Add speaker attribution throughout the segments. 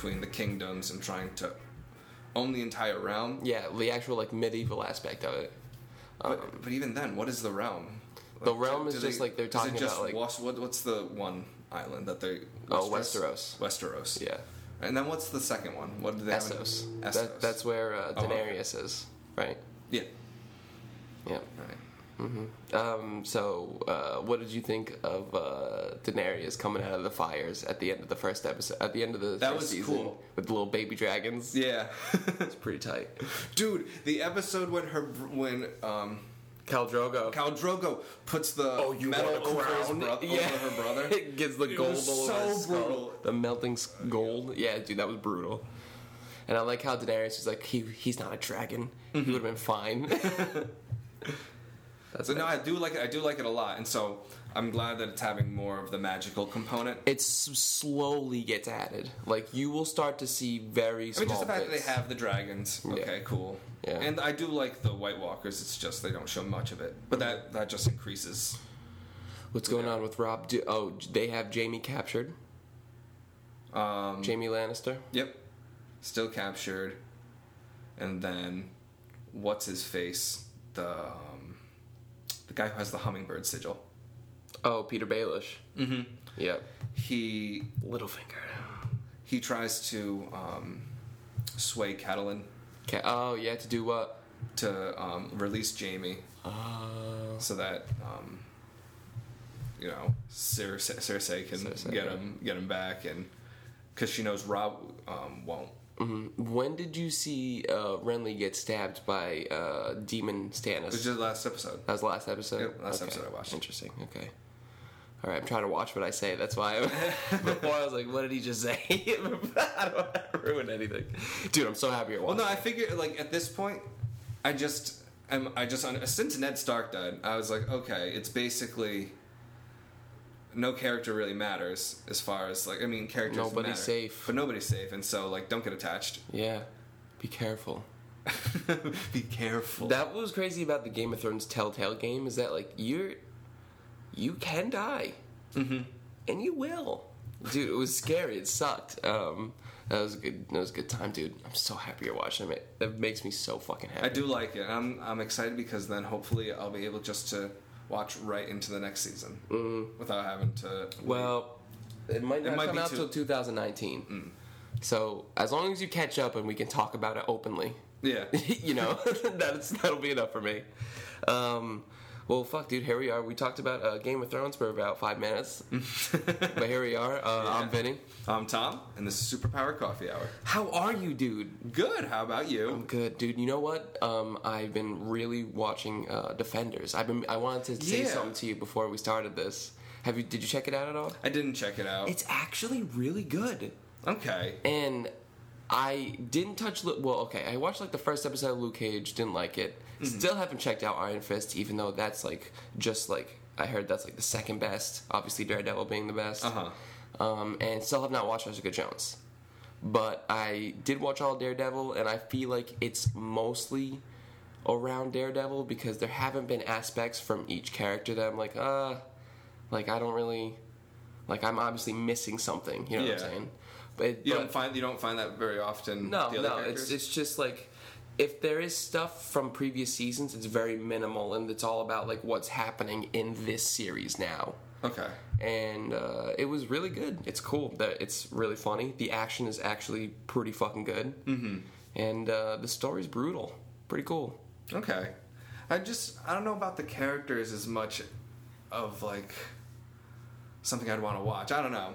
Speaker 1: between the kingdoms and trying to own the entire realm.
Speaker 2: yeah, the actual like medieval aspect of it.
Speaker 1: But, but even then, what is the realm?
Speaker 2: The realm
Speaker 1: do-
Speaker 2: is
Speaker 1: do
Speaker 2: just
Speaker 1: they-
Speaker 2: like they're talking
Speaker 1: just
Speaker 2: about, like-
Speaker 1: West- what, what's the one island that they?
Speaker 2: Oh, Westeros.
Speaker 1: Westeros.
Speaker 2: Yeah,
Speaker 1: And then what's the second one? What do they
Speaker 2: Essos.
Speaker 1: Essos.
Speaker 2: That, that's where uh,
Speaker 1: Oh, okay.
Speaker 2: Daenerys is, right?
Speaker 1: yeah.
Speaker 2: Yeah.
Speaker 1: Right.
Speaker 2: Um, so, uh, what did you think of uh, Daenerys coming out of the fires at the end of the first episode? At the end of the
Speaker 1: That
Speaker 2: first
Speaker 1: was
Speaker 2: season
Speaker 1: cool.
Speaker 2: with the little baby dragons.
Speaker 1: Yeah.
Speaker 2: It's pretty tight.
Speaker 1: Dude, the episode when her when um
Speaker 2: Khal Drogo.
Speaker 1: Khal Drogo puts the
Speaker 2: Oh, you
Speaker 1: metal over, his
Speaker 2: crown?
Speaker 1: bro-
Speaker 2: Yeah.
Speaker 1: over her brother.
Speaker 2: it gets the
Speaker 1: It
Speaker 2: gold over
Speaker 1: so
Speaker 2: his skull.
Speaker 1: brutal.
Speaker 2: The melting gold. Yeah, dude, that was brutal. And I like how Daenerys is like, he he's not a dragon. He would have been fine. That's
Speaker 1: So no, I do like it. I do like it a lot, and so I'm glad that it's having more of the magical component.
Speaker 2: it slowly gets added. Like you will start to see very
Speaker 1: I mean, just the fact that they have the dragons. Okay, cool.
Speaker 2: Yeah.
Speaker 1: And I do like the White Walkers. It's just they don't show much of it, but that that just increases.
Speaker 2: What's going on with Robb? Do- oh, they have Jaime captured.
Speaker 1: Um,
Speaker 2: Jaime Lannister.
Speaker 1: Yep. Still captured, and then what's his face? The the guy who has the hummingbird sigil.
Speaker 2: Oh, Petyr Baelish.
Speaker 1: Mm-hmm.
Speaker 2: Yep.
Speaker 1: He
Speaker 2: Littlefinger.
Speaker 1: he tries to um, sway Catelyn
Speaker 2: Okay. Oh, yeah. To do what?
Speaker 1: to um, release Jaime
Speaker 2: Uh,
Speaker 1: so that um, you know Cersei, Cersei can
Speaker 2: Cersei,
Speaker 1: get
Speaker 2: yeah.
Speaker 1: him get him back, and because she knows Robb um, won't.
Speaker 2: Mhm. When did you see uh, Renly get stabbed by uh, Demon
Speaker 1: It was
Speaker 2: Stannis?
Speaker 1: just the last episode.
Speaker 2: That was the last episode.
Speaker 1: Yep, last
Speaker 2: Okay.
Speaker 1: episode I watched.
Speaker 2: Interesting. Okay. All right, I'm trying to watch what I say. That's why. I, before I was like, "What did he just say?" I don't want to ruin anything, dude. I'm so happy you're watching.
Speaker 1: Well, no, I figured like at this point, I just I'm, I just since Ned Stark died, I was like, okay, it's basically no character really matters as far as like I mean characters.
Speaker 2: Nobody's
Speaker 1: matter,
Speaker 2: safe.
Speaker 1: but nobody's safe, and so like don't get attached.
Speaker 2: yeah, be careful.
Speaker 1: Be careful.
Speaker 2: That was crazy about the Game of Thrones Telltale game is that like you're you can die, mm-hmm. and you will, dude. It was scary. It sucked. Um, that was a good. That was a good time, dude. I'm so happy you're watching it. That makes me so fucking happy.
Speaker 1: I do like it. I'm I'm excited because then hopefully I'll be able just to watch right into the next season without having to.
Speaker 2: Well, it might not
Speaker 1: might
Speaker 2: come
Speaker 1: be
Speaker 2: out till 2019. So as long as you catch up and we can talk about it openly,
Speaker 1: yeah.
Speaker 2: you know, that's that'll be enough for me. Um, well, fuck, dude. Here we are. We talked about uh, Game of Thrones for about five minutes, but here we are. Uh, I'm Vinny.
Speaker 1: I'm Tom, and this is Superpower Coffee Hour.
Speaker 2: How are you, dude?
Speaker 1: Good. How about you?
Speaker 2: I'm good, dude. You know what? Um, I've been really watching uh, Defenders. I've been. I wanted to say
Speaker 1: Yeah.
Speaker 2: something to you before we started this. Have you? Did you check it out at all?
Speaker 1: I didn't check it out.
Speaker 2: It's actually really good.
Speaker 1: okay.
Speaker 2: and I didn't touch. Well, okay, I watched like the first episode of Luke Cage, didn't like it.
Speaker 1: Mm-hmm.
Speaker 2: Still haven't checked out Iron Fist, even though that's like just like I heard that's like the second best. Obviously, Daredevil being the best.
Speaker 1: Uh huh.
Speaker 2: Um, and still have not watched Jessica Jones, but I did watch all Daredevil, and I feel like it's mostly around Daredevil because there haven't been aspects from each character that I'm like, uh, like I don't really, like I'm obviously missing something. You know what I'm saying? But,
Speaker 1: You
Speaker 2: but-
Speaker 1: don't find you don't find that very often.
Speaker 2: no, no.
Speaker 1: characters?
Speaker 2: It's it's just like if there is stuff from previous seasons, it's very minimal, and it's all about like what's happening in this series now.
Speaker 1: okay.
Speaker 2: And uh, it was really good. It's cool. That it's really funny. The action is actually pretty fucking good. Mm-hmm. And uh, the story's brutal. Pretty cool.
Speaker 1: Okay. I just I don't know about the characters as much of like something I'd want to watch. I don't know.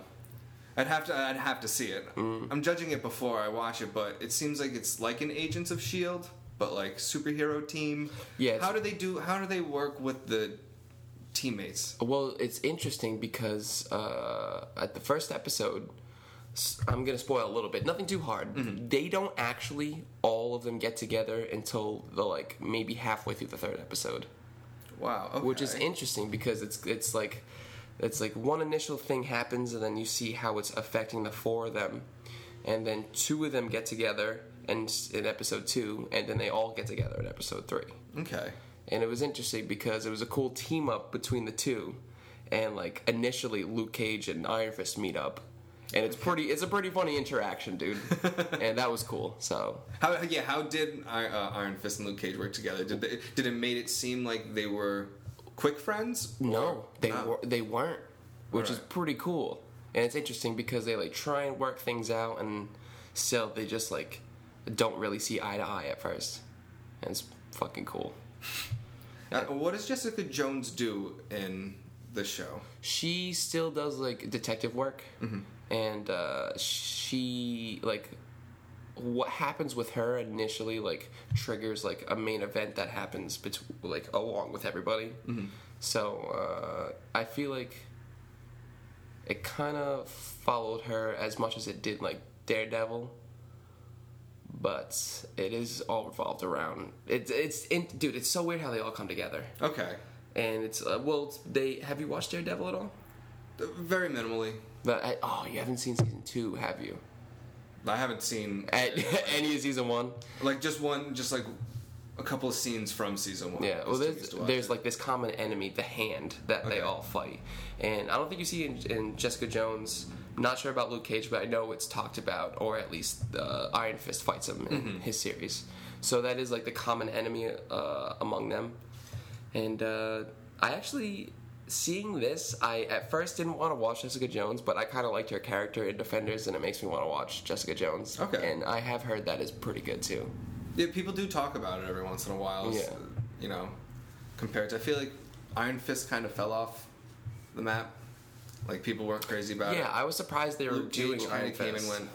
Speaker 1: I'd have to I'd have to see it.
Speaker 2: Mm.
Speaker 1: I'm judging it before I watch it, but it seems like it's like an Agents of Shield, but like superhero team.
Speaker 2: Yeah,
Speaker 1: How do they do how do they work with the teammates?
Speaker 2: Well, it's interesting because uh, at the first episode, I'm gonna spoil a little bit. Nothing too hard. They don't actually all of them get together until the like maybe halfway through the third episode,
Speaker 1: Wow. Okay.
Speaker 2: which is interesting because it's it's like it's like one initial thing happens and then you see how it's affecting the four of them, and then two of them get together and in episode two, and then they all get together in episode three
Speaker 1: Okay.
Speaker 2: and it was interesting because it was a cool team up between the two and like initially Luke Cage and Iron Fist meet up, and it's pretty. It's a pretty funny interaction, dude, and that was cool. So
Speaker 1: How yeah? How did uh, Iron Fist and Luke Cage work together? Did they, did it made it seem like they were quick friends?
Speaker 2: no, they
Speaker 1: No.
Speaker 2: were they weren't, which is pretty cool, and it's interesting because they like try and work things out, and still they just like don't really see eye to eye at first, and it's fucking cool.
Speaker 1: Uh, what does Jessica Jones do in the show?
Speaker 2: she still does like detective work and uh, she like what happens with her initially like triggers like a main event that happens bet- like along with everybody. So uh, i feel like it kind of followed her as much as it did like daredevil but it is all revolved around it's it's dude it's so weird how they all come together.
Speaker 1: Okay,
Speaker 2: and it's uh, well they have you watched daredevil at all?
Speaker 1: Very minimally.
Speaker 2: But I, oh, you haven't seen season two, have you?
Speaker 1: I haven't seen
Speaker 2: At, any of season one?
Speaker 1: like just one, just like a couple of scenes from season one.
Speaker 2: Yeah. Well, there's
Speaker 1: used to watch
Speaker 2: there's like this common enemy, the Hand, that they all fight, and I don't think you see in, in Jessica Jones. Not sure about Luke Cage, but I know it's talked about, or at least uh, Iron Fist fights him in
Speaker 1: Mm-hmm.
Speaker 2: his series. So that is like the common enemy uh, among them, and uh, I actually. Seeing this, I at first didn't want to watch Jessica Jones, but I kind of liked her character in Defenders, and it makes me want to watch Jessica Jones.
Speaker 1: Okay.
Speaker 2: And I have heard that is pretty good too.
Speaker 1: Yeah, people do talk about it every once in a while.
Speaker 2: Yeah.
Speaker 1: You know, compared to I feel like Iron Fist kind of fell off the map. Like people weren't crazy about
Speaker 2: Yeah,
Speaker 1: it.
Speaker 2: Yeah, I was surprised they were
Speaker 1: Luke
Speaker 2: doing
Speaker 1: Cage
Speaker 2: Iron
Speaker 1: of came and
Speaker 2: Fist.
Speaker 1: went.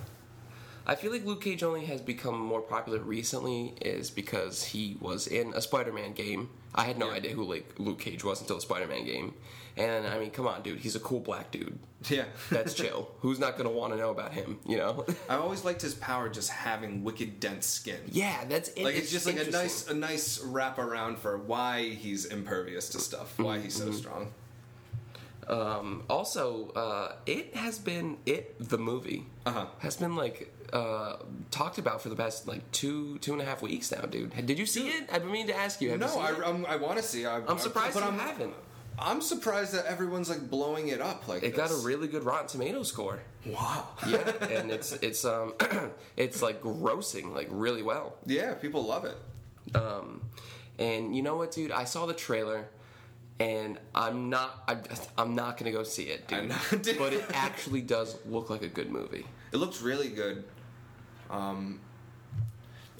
Speaker 2: I feel like Luke Cage only has become more popular recently is because he was in a Spider-Man game. I had no
Speaker 1: Yeah.
Speaker 2: idea who like Luke Cage was until a Spider-Man game. And I mean, come on, dude, he's a cool black dude.
Speaker 1: Yeah,
Speaker 2: That's chill. Who's not gonna want to know about him? You know?
Speaker 1: I always liked his power just having wicked dense skin.
Speaker 2: yeah, that's it,
Speaker 1: Like it's, just like a nice a nice wrap around for why he's impervious to stuff, why he's
Speaker 2: Mm-hmm.
Speaker 1: so strong.
Speaker 2: Um, also, uh, it has been it the movie
Speaker 1: Uh-huh.
Speaker 2: has been like uh, talked about for the past like two two and a half weeks now, dude. Did you see it? I've been meaning to ask you. Have
Speaker 1: No,
Speaker 2: seen
Speaker 1: I. I'm, I want to see. I,
Speaker 2: I'm surprised
Speaker 1: but
Speaker 2: you
Speaker 1: I'm,
Speaker 2: haven't.
Speaker 1: I'm surprised that everyone's like blowing it up like
Speaker 2: It got a really good Rotten Tomato score.
Speaker 1: wow.
Speaker 2: Yeah, and it's it's um it's like grossing like really well.
Speaker 1: Yeah, people love it.
Speaker 2: Um, and you know what, dude? I saw the trailer, and I'm not I'm, I'm not gonna go see it,
Speaker 1: I
Speaker 2: dude.
Speaker 1: know, dude.
Speaker 2: but it actually does look like a good movie.
Speaker 1: It looks really good. Um,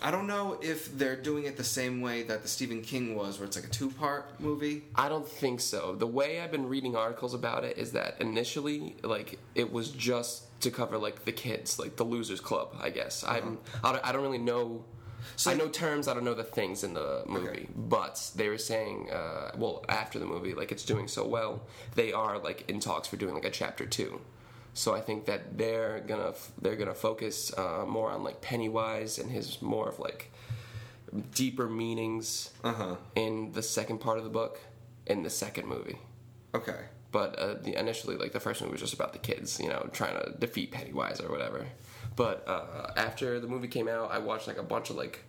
Speaker 1: I don't know if they're doing it the same way that the Stephen King was, where it's like a two-part movie.
Speaker 2: I don't think so. The way I've been reading articles about it is that initially, like, it was just to cover like the kids, like the Losers Club. I guess I'm. I don't, I don't really know.
Speaker 1: So-
Speaker 2: I know terms. I don't know the things in the movie,
Speaker 1: Okay.
Speaker 2: but they were saying, uh, well, after the movie, like it's doing so well, they are like in talks for doing like a chapter two. So I think that they're gonna they're gonna focus uh, more on like Pennywise and his more of like deeper meanings
Speaker 1: Uh huh.
Speaker 2: in the second part of the book in the second movie.
Speaker 1: Okay.
Speaker 2: But uh, the, initially, like the first movie was just about the kids, you know, trying to defeat Pennywise or whatever. But uh, after the movie came out, I watched like a bunch of like,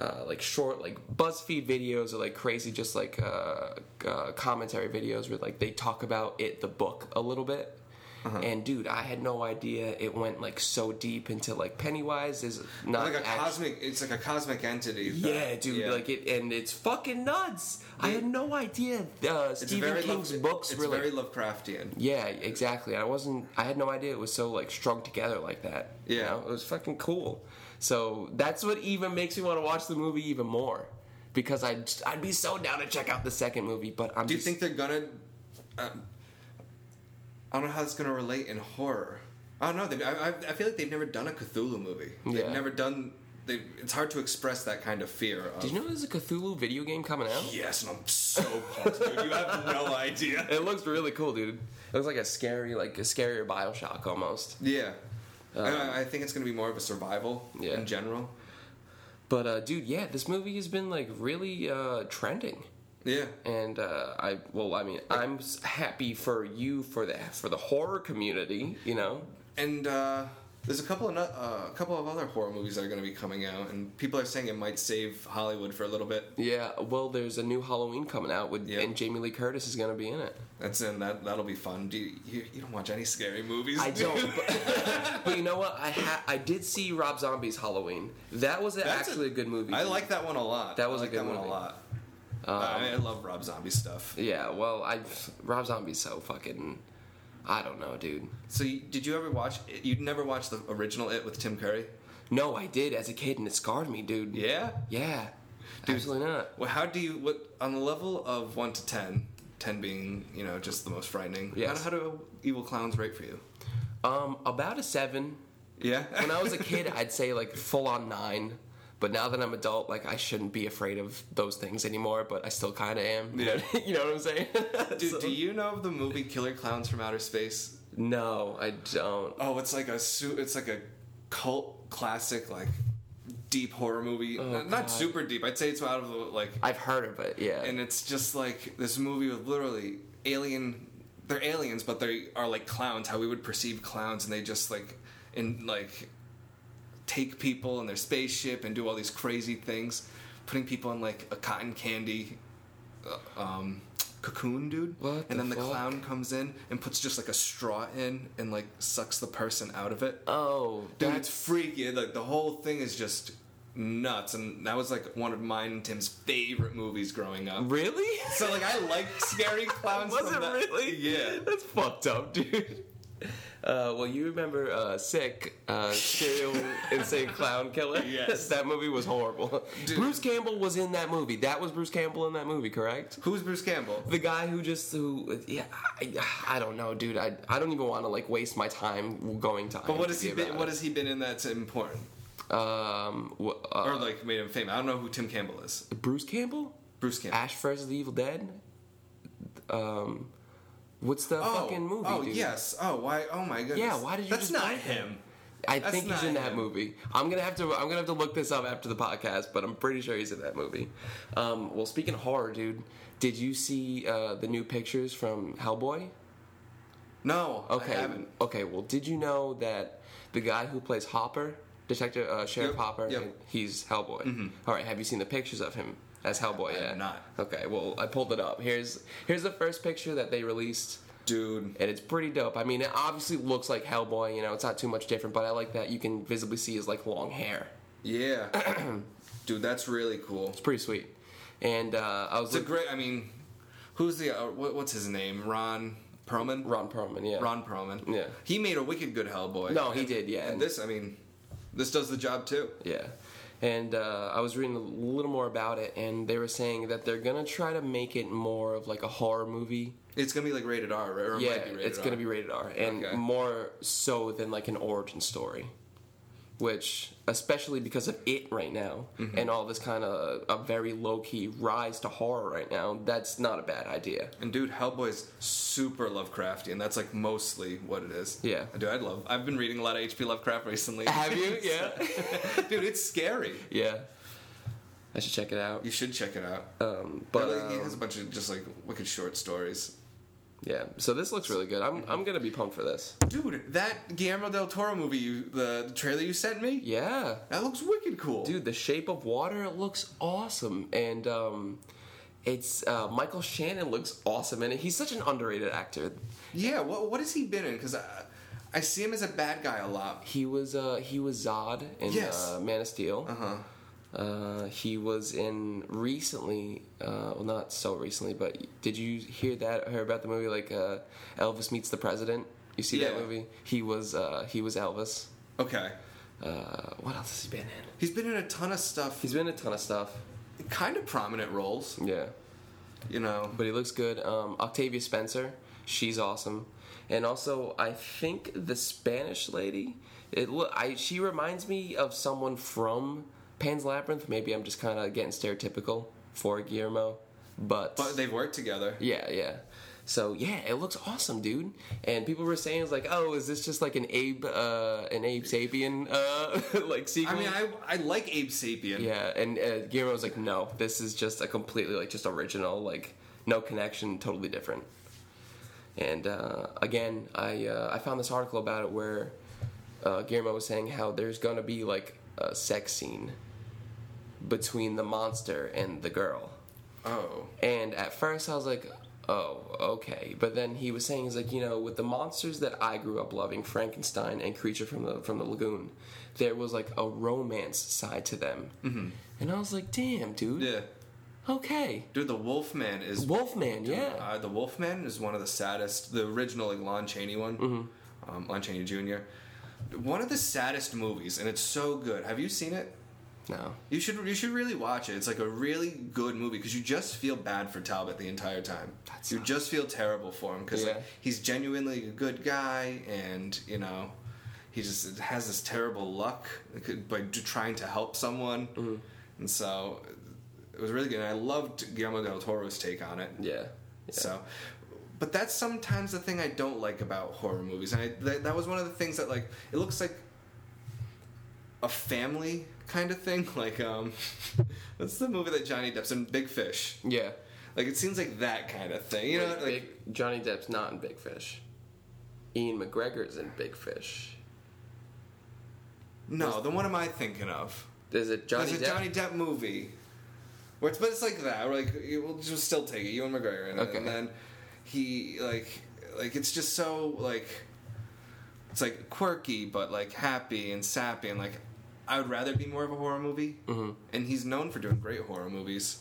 Speaker 2: uh, like short like BuzzFeed videos or like crazy just like uh, uh, commentary videos where like they talk about it, the book, a little bit. And dude, I had no idea it went like so deep into like Pennywise is not
Speaker 1: Like a
Speaker 2: act-
Speaker 1: cosmic. It's like a cosmic entity. that-
Speaker 2: yeah, dude,
Speaker 1: yeah.
Speaker 2: like it, and it's fucking nuts. I had no idea uh, Stephen King's
Speaker 1: Love-
Speaker 2: books
Speaker 1: It's
Speaker 2: were like
Speaker 1: very Lovecraftian.
Speaker 2: yeah, exactly. I wasn't. I had no idea it was so like strung together like that. you
Speaker 1: Yeah.
Speaker 2: know? it was fucking cool. So that's what even makes me want to watch the movie even more, because I'd I'd be so down to check out the second movie. But I'm.
Speaker 1: Do you
Speaker 2: just-
Speaker 1: think they're gonna? Um, I don't know how it's gonna relate in horror. I don't know. They, I, I feel like they've never done a Cthulhu movie. They've
Speaker 2: Yeah.
Speaker 1: never done. They, it's hard to express that kind of fear. Of,
Speaker 2: Did you know there's a Cthulhu video game coming out?
Speaker 1: Yes, and I'm so pumped, dude. You have no idea.
Speaker 2: It looks really cool, dude. It looks like a scary, like a scarier Bioshock almost.
Speaker 1: Yeah. I, I think it's gonna be more of a survival
Speaker 2: Yeah.
Speaker 1: in general.
Speaker 2: But uh, dude, yeah, this movie has been like really uh, trending.
Speaker 1: Yeah.
Speaker 2: and uh, I well, I mean, I'm happy for you for the for the horror community, you know.
Speaker 1: And uh, There's a couple of uh, a couple of other horror movies that are going to be coming out, and people are saying it might save Hollywood for a little bit.
Speaker 2: Yeah, well, there's a new Halloween coming out with,
Speaker 1: Yeah.
Speaker 2: and Jamie Lee Curtis is gonna be in it.
Speaker 1: That's in that that'll be fun. Do you, you, you don't watch any scary movies?
Speaker 2: I
Speaker 1: do.
Speaker 2: don't. but, but you know what? I ha- I did see Rob Zombie's Halloween. That was
Speaker 1: That's
Speaker 2: actually a, good movie.
Speaker 1: I like that one a lot.
Speaker 2: That was
Speaker 1: I
Speaker 2: a
Speaker 1: like
Speaker 2: good
Speaker 1: that one
Speaker 2: movie.
Speaker 1: a lot.
Speaker 2: Um,
Speaker 1: I, I love Rob Zombie stuff.
Speaker 2: Yeah, well, I Rob Zombie's so fucking. I don't know, dude.
Speaker 1: So, you, did you ever watch? You'd never watched the original It with Tim Curry?
Speaker 2: No, I did as a kid, and it scarred me, dude.
Speaker 1: Yeah.
Speaker 2: Yeah, absolutely not.
Speaker 1: Well, how do you? What on the level of one to ten? Ten being, you know, just the most frightening.
Speaker 2: Yes.
Speaker 1: How, how do evil clowns rate for you?
Speaker 2: Um, about a seven.
Speaker 1: Yeah.
Speaker 2: When I was a kid, I'd say like full on nine. But now that I'm adult, like I shouldn't be afraid of those things anymore. But I still kind of am. You know, you know what I'm saying?
Speaker 1: do,
Speaker 2: So-
Speaker 1: do you know of the movie Killer Clowns from Outer Space?
Speaker 2: No, I don't.
Speaker 1: Oh, it's like a su- it's like a cult classic, like deep horror movie.
Speaker 2: Oh,
Speaker 1: Not
Speaker 2: God.
Speaker 1: super deep. I'd say it's out of the like,
Speaker 2: I've heard of it. Yeah.
Speaker 1: and it's just like this movie with literally alien. They're aliens, but they are like clowns. How we would perceive clowns, and they just like in like take people in their spaceship and do all these crazy things, putting people in like a cotton candy uh, um, cocoon, dude.
Speaker 2: What
Speaker 1: and
Speaker 2: the
Speaker 1: then the
Speaker 2: fuck?
Speaker 1: clown comes in and puts just like a straw in and like sucks the person out of it.
Speaker 2: oh,
Speaker 1: Dude,
Speaker 2: that's
Speaker 1: it's freaky. Like the whole thing is just nuts, and that was like one of mine and Tim's favorite movies growing up.
Speaker 2: really.
Speaker 1: So like I like scary clowns.
Speaker 2: Was it
Speaker 1: that-
Speaker 2: really?
Speaker 1: Yeah.
Speaker 2: That's fucked up, dude. Uh, well, you remember uh, Sick, uh, serial insane clown killer?
Speaker 1: Yes.
Speaker 2: that movie was horrible.
Speaker 1: Dude.
Speaker 2: Bruce Campbell was in that movie. That was Bruce Campbell in that movie, correct?
Speaker 1: Who's Bruce Campbell?
Speaker 2: The guy who just who yeah I, I don't know, dude. I, I don't even want to like waste my time going to.
Speaker 1: But what has he been? What has he been in that's important
Speaker 2: Um, wh- uh,
Speaker 1: or like made him famous? I don't know who Tim Campbell is.
Speaker 2: Bruce Campbell,
Speaker 1: Bruce Campbell.
Speaker 2: Ash vs. the Evil Dead. Um, what's the
Speaker 1: oh,
Speaker 2: fucking movie?
Speaker 1: oh
Speaker 2: dude?
Speaker 1: yes. Oh why? Oh my goodness.
Speaker 2: Yeah, why did you
Speaker 1: That's not him.
Speaker 2: I
Speaker 1: That's
Speaker 2: think he's in that
Speaker 1: him.
Speaker 2: movie. I'm gonna have to. I'm gonna have to look this up after the podcast, but I'm pretty sure he's in that movie. Um, well, speaking of horror, dude, did you see uh, the new pictures from Hellboy?
Speaker 1: No.
Speaker 2: Okay.
Speaker 1: I haven't.
Speaker 2: Okay. Well, did you know that the guy who plays Hopper, Detective uh, Sheriff
Speaker 1: Yep,
Speaker 2: Hopper,
Speaker 1: yep. Mm-hmm.
Speaker 2: he's Hellboy. All right. Have you seen the pictures of him as Hellboy? Yet?
Speaker 1: not.
Speaker 2: Okay. Well, I pulled it up. Here's here's the first picture that they released.
Speaker 1: Dude.
Speaker 2: And it's pretty dope. I mean, it obviously looks like Hellboy. You know, it's not too much different, but I like that you can visibly see his like long hair.
Speaker 1: Yeah. Dude, that's really cool.
Speaker 2: It's pretty sweet. And uh, I was
Speaker 1: It's a great. I mean, who's the uh, what, what's his name? Ron Perlman.
Speaker 2: Ron Perlman, yeah.
Speaker 1: Ron Perlman.
Speaker 2: Yeah.
Speaker 1: He made a wicked good Hellboy.
Speaker 2: No, he did, yeah.
Speaker 1: And this, I mean, this does the job too.
Speaker 2: Yeah. And uh, I was reading a little more about it, and they were saying that they're gonna try to make it more of like a horror movie.
Speaker 1: It's gonna be like rated R, right? Or
Speaker 2: yeah,
Speaker 1: might be rated
Speaker 2: it's
Speaker 1: R.
Speaker 2: gonna be rated R, and
Speaker 1: Okay.
Speaker 2: more so than like an origin story. Which, especially because of it right now,
Speaker 1: Mm-hmm.
Speaker 2: and all this kind of a very low key rise to horror right now, that's not a bad idea.
Speaker 1: And dude, Hellboy's super Lovecrafty, and that's like mostly what it is.
Speaker 2: Yeah.
Speaker 1: Dude, I love. I've been reading a lot of H.P. Lovecraft recently.
Speaker 2: Have you? Yeah.
Speaker 1: dude, it's scary.
Speaker 2: yeah. I should check it out.
Speaker 1: You should check it out.
Speaker 2: Um, but
Speaker 1: he
Speaker 2: um,
Speaker 1: has a bunch of just like wicked short stories.
Speaker 2: Yeah, so this looks really good. I'm I'm gonna be pumped for this.
Speaker 1: Dude, that Guillermo del Toro movie, you, the, the trailer you sent me,
Speaker 2: Yeah,
Speaker 1: that looks wicked cool.
Speaker 2: dude, The Shape of Water looks awesome, and um, it's uh, Michael Shannon looks awesome, and he's such an underrated actor.
Speaker 1: Yeah, what what has he been in? Because I, I see him as a bad guy a lot.
Speaker 2: He was uh, he was Zod in
Speaker 1: Yes.
Speaker 2: uh, Man of Steel.
Speaker 1: Uh huh.
Speaker 2: Uh, he was in recently, uh, well, not so recently, but did you hear that? Hear about the movie like uh, Elvis meets the President? You see that movie? He was uh, he was Elvis.
Speaker 1: Okay.
Speaker 2: Uh, what else has he been in?
Speaker 1: He's been in a ton of stuff,
Speaker 2: He's been in a ton of stuff.
Speaker 1: kind of prominent roles.
Speaker 2: Yeah,
Speaker 1: You know.
Speaker 2: but he looks good. Um, Octavia Spencer, she's awesome, and also I think the Spanish lady. It I she reminds me of someone from Pan's Labyrinth. Maybe I'm just kind of getting stereotypical for Guillermo, but
Speaker 1: But they've worked together.
Speaker 2: Yeah, yeah. So yeah, it looks awesome, dude. And people were saying it's like, oh, is this just like an Abe, uh, an Abe Sapien, uh, like sequel?
Speaker 1: I mean, I I like Abe Sapien.
Speaker 2: yeah. And uh, Guillermo was like, no, this is just a completely like just original, like no connection, totally different. And uh, again, I uh, I found this article about it where uh, Guillermo was saying how there's gonna be like a sex scene between the monster and the girl.
Speaker 1: Oh.
Speaker 2: And at first I was like, oh, okay. But then he was saying, he's like, you know, with the monsters that I grew up loving, Frankenstein and Creature from the from the Lagoon, there was like a romance side to them. Mm-hmm. And I was like, damn, dude.
Speaker 1: Yeah.
Speaker 2: Okay.
Speaker 1: Dude, the Wolfman is
Speaker 2: Wolfman, yeah.
Speaker 1: Uh, the Wolfman is one of the saddest. The original, like Lon Chaney one,
Speaker 2: Mm-hmm.
Speaker 1: um, Lon Chaney Jr. One of the saddest movies, and it's so good. Have you seen it?
Speaker 2: No.
Speaker 1: You should. You should really watch it. It's like a really good movie because you just feel bad for Talbot the entire time.
Speaker 2: That
Speaker 1: you just feel terrible for him because
Speaker 2: Yeah.
Speaker 1: like, he's genuinely a good guy, and you know, he just has this terrible luck by trying to help someone,
Speaker 2: Mm-hmm.
Speaker 1: and so it was really good. And I loved Guillermo del Toro's take on it.
Speaker 2: Yeah. yeah.
Speaker 1: So, but that's sometimes the thing I don't like about horror movies, and I, that, that was one of the things that like it looks like a family kind of thing. Like, um, what's the movie that Johnny Depp's in? Big Fish.
Speaker 2: Yeah.
Speaker 1: Like it seems like that kind of thing. You know, like
Speaker 2: Big, Johnny Depp's not in Big Fish. Ewan McGregor's in Big Fish.
Speaker 1: no, the one am I thinking of?
Speaker 2: Is it Johnny
Speaker 1: There's a
Speaker 2: Depp?
Speaker 1: Johnny Depp movie. Where it's, but it's like that. We're like we'll just still take it. Ewan McGregor, in it,
Speaker 2: Okay.
Speaker 1: and then he like like it's just so like it's like quirky but like happy and sappy and like I would rather be more of a horror movie.
Speaker 2: Mhm.
Speaker 1: And he's known for doing great horror movies.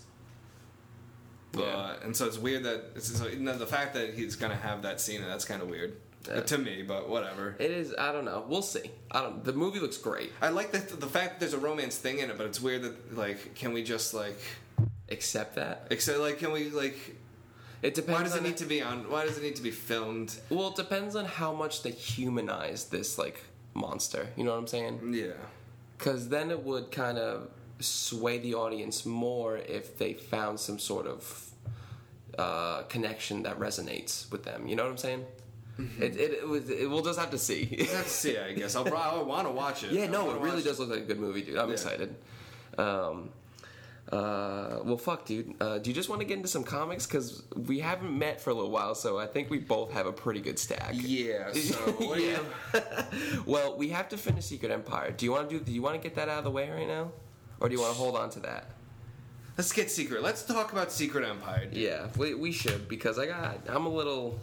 Speaker 1: But,
Speaker 2: Yeah.
Speaker 1: and so it's weird that it's so, you know, the fact that he's gonna have that scene that's kind of weird
Speaker 2: Yeah.
Speaker 1: to me. But whatever.
Speaker 2: It is. I don't know. We'll see. I don't. The movie looks great.
Speaker 1: I like the the fact that there's a romance thing in it, but it's weird that like can we just like
Speaker 2: accept that
Speaker 1: Except, like, can we like?
Speaker 2: it depends.
Speaker 1: Why does it need to be on? Why does it need to be filmed?
Speaker 2: Well, it depends on how much they humanize this like monster. You know what I'm saying?
Speaker 1: Yeah,
Speaker 2: Because then it would kind of sway the audience more if they found some sort of uh, connection that resonates with them. You know what I'm saying? It, it, it, was, it we'll just have to see.
Speaker 1: let's see. I guess I'll. I want to watch it.
Speaker 2: yeah, no, it really does look like a good movie, dude. I'm
Speaker 1: Yeah.
Speaker 2: excited. Um, uh, well, fuck, dude. Uh, do you just want to get into some comics? Because we haven't met for a little while, so I think we both have a pretty good stack.
Speaker 1: Yeah. So do
Speaker 2: well, we have to finish Secret Empire. Do you want to do? Do you want to get that out of the way right now, or do you want to hold on to that?
Speaker 1: Let's get secret. Let's talk about Secret Empire.
Speaker 2: Yeah, we, we should because I got. I'm a little.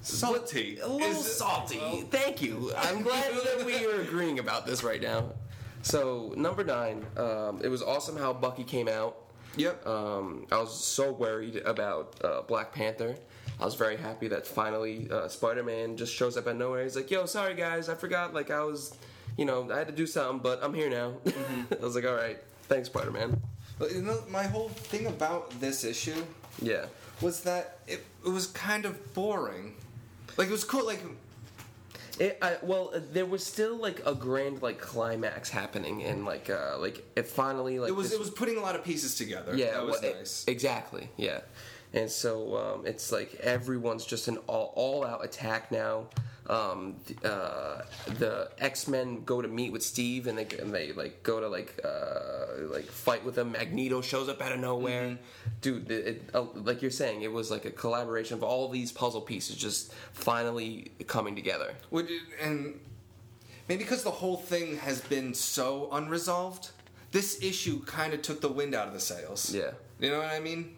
Speaker 1: Salty.
Speaker 2: A little salty. Thank you. I'm glad that we are agreeing about this right now. So number nine, um, it was awesome how Bucky came out.
Speaker 1: Yep.
Speaker 2: Um, I was so worried about uh, Black Panther. I was very happy that finally uh, Spider-Man just shows up out of nowhere. He's like, "Yo, sorry guys, I forgot. Like I was, you know, I had to do something, but I'm here now." I was like, "All right, thanks, Spider-Man."
Speaker 1: But, you know, my whole thing about this issue
Speaker 2: Yeah,
Speaker 1: was that it, it was kind of boring. Like it was cool. Like
Speaker 2: It, I, well, there was still like a grand like climax happening, and like uh, like it finally like
Speaker 1: it was.
Speaker 2: this-
Speaker 1: It was putting a lot of pieces together.
Speaker 2: yeah,
Speaker 1: That was
Speaker 2: well, it-
Speaker 1: nice.
Speaker 2: exactly, yeah. And so um, it's like everyone's just an all, all out attack now. Um, uh, the X Men go to meet with Steve, and they and they like go to like uh, like fight with him. Magneto shows up out of nowhere,
Speaker 1: Mm-hmm.
Speaker 2: dude. It, it, uh, like you're saying, it was like a collaboration of all these puzzle pieces just finally coming together.
Speaker 1: Would and maybe because the whole thing has been so unresolved, this issue kind of took the wind out of the sails.
Speaker 2: Yeah.
Speaker 1: You know what I mean?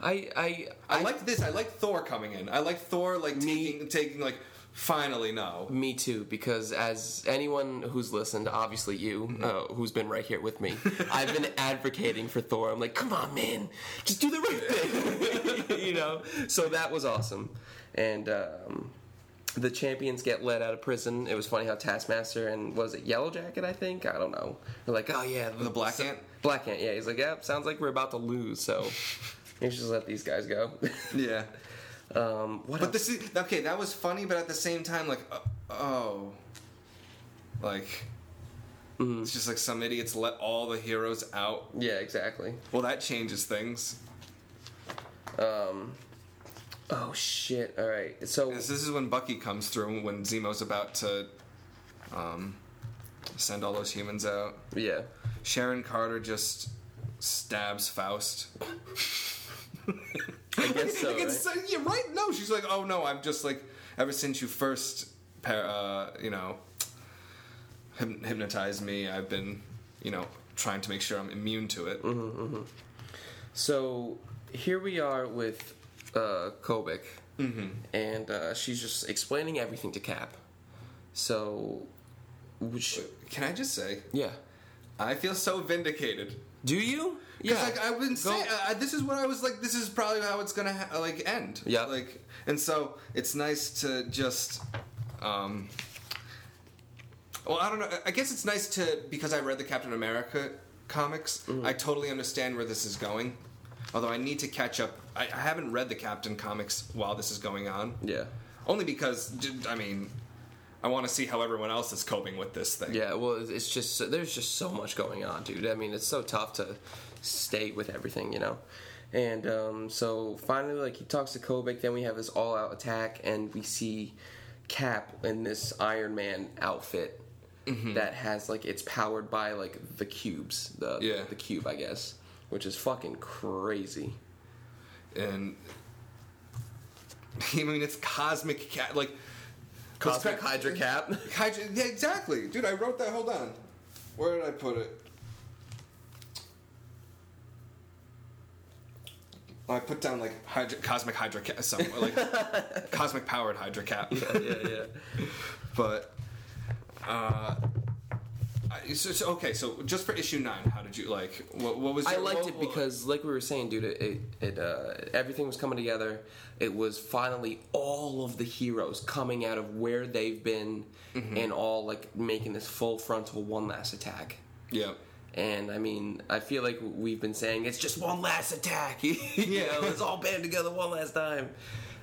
Speaker 2: I I
Speaker 1: I, liked this. I like Thor coming in. I like Thor like
Speaker 2: Me-
Speaker 1: taking taking like finally no.
Speaker 2: Me too, because as anyone who's listened, obviously you, uh, who's been right here with me, I've been advocating for Thor. I'm like, come on, man, just do the right thing, you know. So that was awesome, and um, the champions get let out of prison. It was funny how Taskmaster and was it Yellow Jacket? I think I don't know. They're like, oh yeah,
Speaker 1: The Black
Speaker 2: so-
Speaker 1: Ant?
Speaker 2: Black Ant. Yeah, he's like, yeah, sounds like we're about to lose, so maybe just let these guys go.
Speaker 1: Yeah.
Speaker 2: Um, what
Speaker 1: But
Speaker 2: else?
Speaker 1: this is okay. That was funny, but at the same time, like uh, oh, like.
Speaker 2: Mm-hmm.
Speaker 1: It's just like some idiots let all the heroes out.
Speaker 2: yeah, exactly.
Speaker 1: Well, that changes things.
Speaker 2: Um, oh shit! All right, so
Speaker 1: This, this is when Bucky comes through when Zemo's about to um, send all those humans out.
Speaker 2: yeah,
Speaker 1: Sharon Carter just stabs Faust.
Speaker 2: I guess so. Right?
Speaker 1: yeah, right? No, she's like, oh no, I'm just like, ever since you first, uh, you know, hypnotized me. I've been, you know, trying to make sure I'm immune to it.
Speaker 2: Mm-hmm. So here we are with uh, Kobik, and uh, she's just explaining everything to Cap. So, which
Speaker 1: Can I just say,
Speaker 2: yeah,
Speaker 1: I feel so vindicated.
Speaker 2: Do you?
Speaker 1: Yeah, like I've been saying, I, this is what I was like. This is probably how it's gonna ha- like end.
Speaker 2: Yeah.
Speaker 1: like, and so it's nice to just, um, well, I don't know. I guess it's nice to because I read the Captain America comics.
Speaker 2: Mm-hmm.
Speaker 1: I totally understand where this is going. Although I need to catch up. I, I haven't read the Captain comics while this is going on.
Speaker 2: yeah.
Speaker 1: Only because, I mean, I want to see how everyone else is coping with this thing.
Speaker 2: Yeah, well, it's just there's just so much going on, dude. I mean, it's so tough to stay with everything, you know. And um, so finally, like he talks to Kobik, then we have this all-out attack, and we see Cap in this Iron Man outfit that has like it's powered by like the cubes, the
Speaker 1: Yeah.
Speaker 2: the cube, I guess, which is fucking crazy.
Speaker 1: and I mean it's cosmic cat like
Speaker 2: Cosmic Hydra Cap.
Speaker 1: Hydra, yeah, exactly, dude. I wrote that. Hold on, where did I put it? Oh, I put down like hydra, cosmic Hydra cap somewhere, like cosmic powered Hydra cap.
Speaker 2: yeah, yeah.
Speaker 1: But uh, so, so- okay, so just for issue nine, how did you like? What, what was?
Speaker 2: I liked
Speaker 1: what-
Speaker 2: it because, like we were saying, dude, it, it, uh, everything was coming together. It was finally all of the heroes coming out of where they've been, and all like making this full frontal one last attack.
Speaker 1: yeah.
Speaker 2: And I mean, I feel like we've been saying it's just one last attack. you know, let's all band together one last time.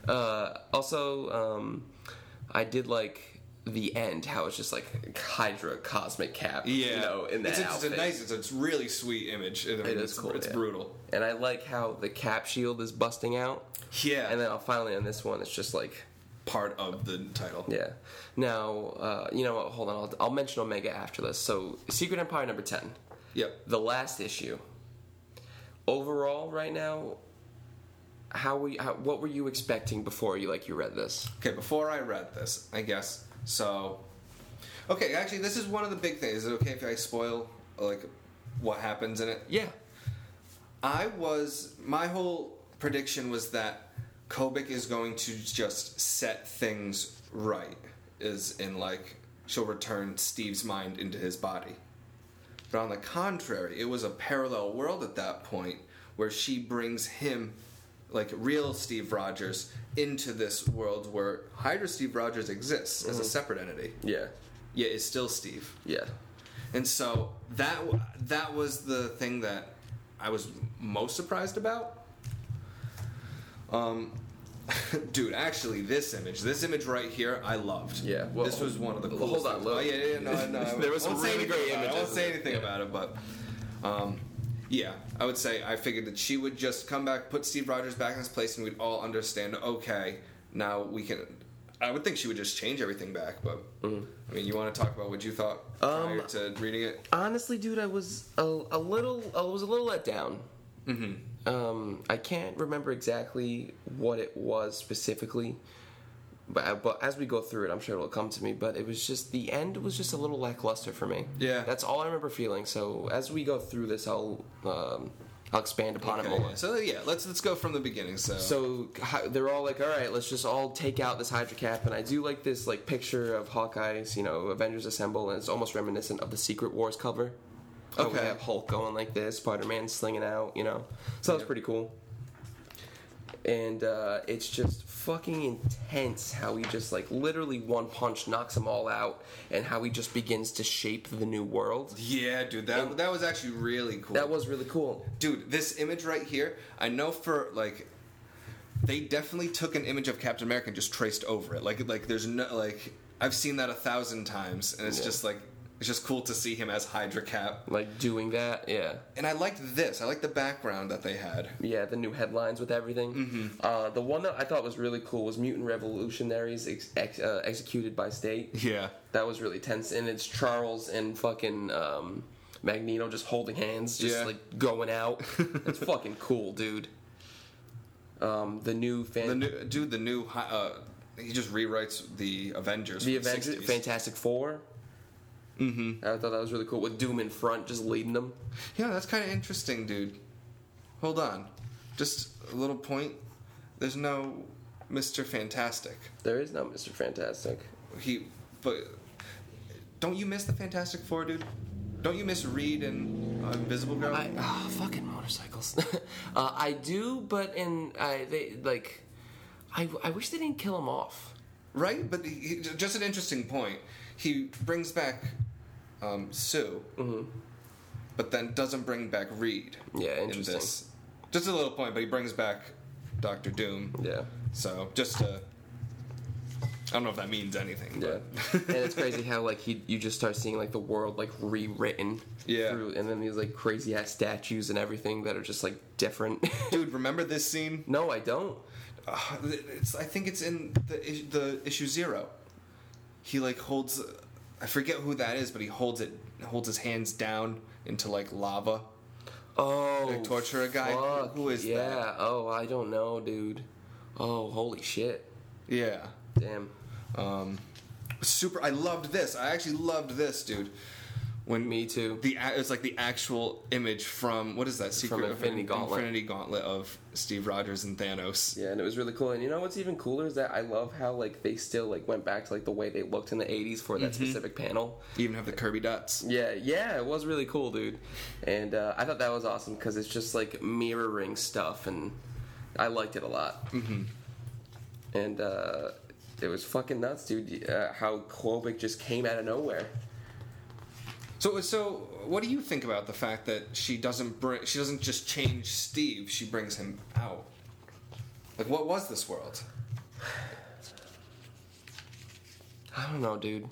Speaker 2: Uh, also, um, I did like the end, how it's just like Hydra cosmic cap.
Speaker 1: Yeah,
Speaker 2: you know, in that
Speaker 1: it's, a- it's
Speaker 2: outfit.
Speaker 1: a nice, it's a really sweet image. I mean,
Speaker 2: It is
Speaker 1: it's,
Speaker 2: cool,
Speaker 1: It's
Speaker 2: yeah.
Speaker 1: brutal.
Speaker 2: And I like how the cap shield is busting out.
Speaker 1: Yeah,
Speaker 2: And then I'll finally on this one, it's just like,
Speaker 1: part of the title.
Speaker 2: yeah. Now, uh, you know what? Hold on. I'll, I'll mention Omega after this. So, Secret Empire number 10,
Speaker 1: Yep.
Speaker 2: the last issue. Overall, right now, how were you, how, what were you expecting before you like you read this?
Speaker 1: Okay, before I read this, I guess so. Okay, actually, this is one of the big things. Is it okay if I spoil like what happens in it?
Speaker 2: Yeah.
Speaker 1: I was my whole prediction was that Kobik is going to just set things right. Is in like she'll return Steve's mind into his body. But on the contrary, it was a parallel world at that point where she brings him, like real Steve Rogers, into this world where Hydra Steve Rogers exists as a separate entity,
Speaker 2: Yeah.
Speaker 1: yet is still Steve.
Speaker 2: Yeah.
Speaker 1: And so that that was the thing that I was most surprised about. Um, dude, actually, this image, this image right here, I loved.
Speaker 2: Yeah, well,
Speaker 1: this was one of the
Speaker 2: hold
Speaker 1: coolest.
Speaker 2: on, look.
Speaker 1: Oh, yeah, yeah, no, no,
Speaker 2: There was some really great
Speaker 1: it. I won't say anything
Speaker 2: Yeah.
Speaker 1: about it, but um, yeah, I would say I figured that she would just come back, put Steve Rogers back in his place, and we'd all understand. Okay, now we can. I would think she would just change everything back, but I mean, you want to talk about what you thought prior
Speaker 2: Um,
Speaker 1: to reading it?
Speaker 2: Honestly, dude, I was a, a little, I was a little let down. Mm-hmm. Um, I can't remember exactly what it was specifically, but but as we go through it, I'm sure it'll come to me. But it was just the end was just a little lackluster for me.
Speaker 1: Yeah.
Speaker 2: that's all I remember feeling. So as we go through this, I'll um, I'll expand upon it
Speaker 1: Okay,
Speaker 2: more.
Speaker 1: So yeah, let's let's go from the beginning. So,
Speaker 2: So they're all like, "All right, let's just all take out this Hydra cap." And I do like this like picture of Hawkeye's, you know, Avengers Assemble, and it's almost reminiscent of the Secret Wars cover. We
Speaker 1: Okay.
Speaker 2: have Hulk going like this, Spider Man slinging out, you know. So that was pretty cool. And uh, it's just fucking intense how he just like literally one punch knocks them all out, and how he just begins to shape the new world.
Speaker 1: yeah, dude, that that was actually really cool.
Speaker 2: That was really cool.
Speaker 1: dude, this image right here. I know for like, they definitely took an image of Captain America and just traced over it. Like like there's no like I've seen that a thousand times, and it's
Speaker 2: Yeah.
Speaker 1: just like it's just cool to see him as Hydra Cap.
Speaker 2: Like doing that, yeah.
Speaker 1: And I liked this. I liked the background that they had.
Speaker 2: Yeah, the new headlines with everything.
Speaker 1: Mm-hmm.
Speaker 2: Uh, the one that I thought was really cool was Mutant Revolutionaries ex- ex- uh, executed by state.
Speaker 1: Yeah.
Speaker 2: That was really tense, and it's Charles and fucking um, Magneto just holding hands, just
Speaker 1: Yeah.
Speaker 2: like going out. it's fucking cool, dude. Um, the new fan,
Speaker 1: The new dude, the new uh, he just rewrites the Avengers.
Speaker 2: the Avengers,
Speaker 1: 60s.
Speaker 2: Fantastic Four. Mm-hmm. I thought that was really cool with Doom in front, just leading them.
Speaker 1: Yeah, that's kind of interesting, dude. Hold on. Just a little point. There's no Mr. Fantastic.
Speaker 2: There is no Mr. Fantastic.
Speaker 1: He, but don't you miss the Fantastic Four, dude? Don't you miss Reed and uh, Invisible Girl?
Speaker 2: I, oh, fucking motorcycles. uh, I do, but in I they like, I I wish they didn't kill him off.
Speaker 1: Right, but he, just an interesting point. He brings back um, Sue, but then doesn't bring back Reed.
Speaker 2: Mm-hmm. Yeah,
Speaker 1: in
Speaker 2: interesting.
Speaker 1: this. Just a little point, but he brings back Doctor Doom.
Speaker 2: Yeah.
Speaker 1: So just to, I don't know if that means anything.
Speaker 2: Yeah,
Speaker 1: but-
Speaker 2: and it's crazy how like he, you just start seeing like the world like rewritten.
Speaker 1: Yeah.
Speaker 2: Through, and then these like crazy ass statues and everything that are just like different.
Speaker 1: Dude, remember this scene?
Speaker 2: no, I don't.
Speaker 1: Uh, it's, I think it's in the the issue zero. He like holds, I forget who that is, but he holds it, holds his hands down into like lava.
Speaker 2: Oh,
Speaker 1: Like torture a guy?
Speaker 2: fuck,
Speaker 1: Who is that?
Speaker 2: yeah. Oh, I don't know, dude. Oh, holy shit.
Speaker 1: Yeah.
Speaker 2: Damn.
Speaker 1: Um, super. I loved this. I actually loved this, dude. When
Speaker 2: Me too.
Speaker 1: the a- it's like the actual image from what is that secret of
Speaker 2: Infinity
Speaker 1: In-
Speaker 2: Gauntlet.
Speaker 1: Infinity Gauntlet of Steve Rogers and Thanos.
Speaker 2: Yeah, and it was really cool. And you know what's even cooler is that I love how like they still like went back to like the way they looked in the '80s for
Speaker 1: Mm-hmm.
Speaker 2: that specific panel.
Speaker 1: You even have the Kirby dots.
Speaker 2: Yeah, yeah, it was really cool, dude. And uh, I thought that was awesome because it's just like mirroring stuff, and I liked it a lot. Mm-hmm. And uh, it was fucking nuts, dude. Uh, how Kobik just came out of nowhere.
Speaker 1: So, so what do you think about the fact that she doesn't bring? She doesn't just change Steve. She brings him out. Like, what was this world?
Speaker 2: I don't know, dude.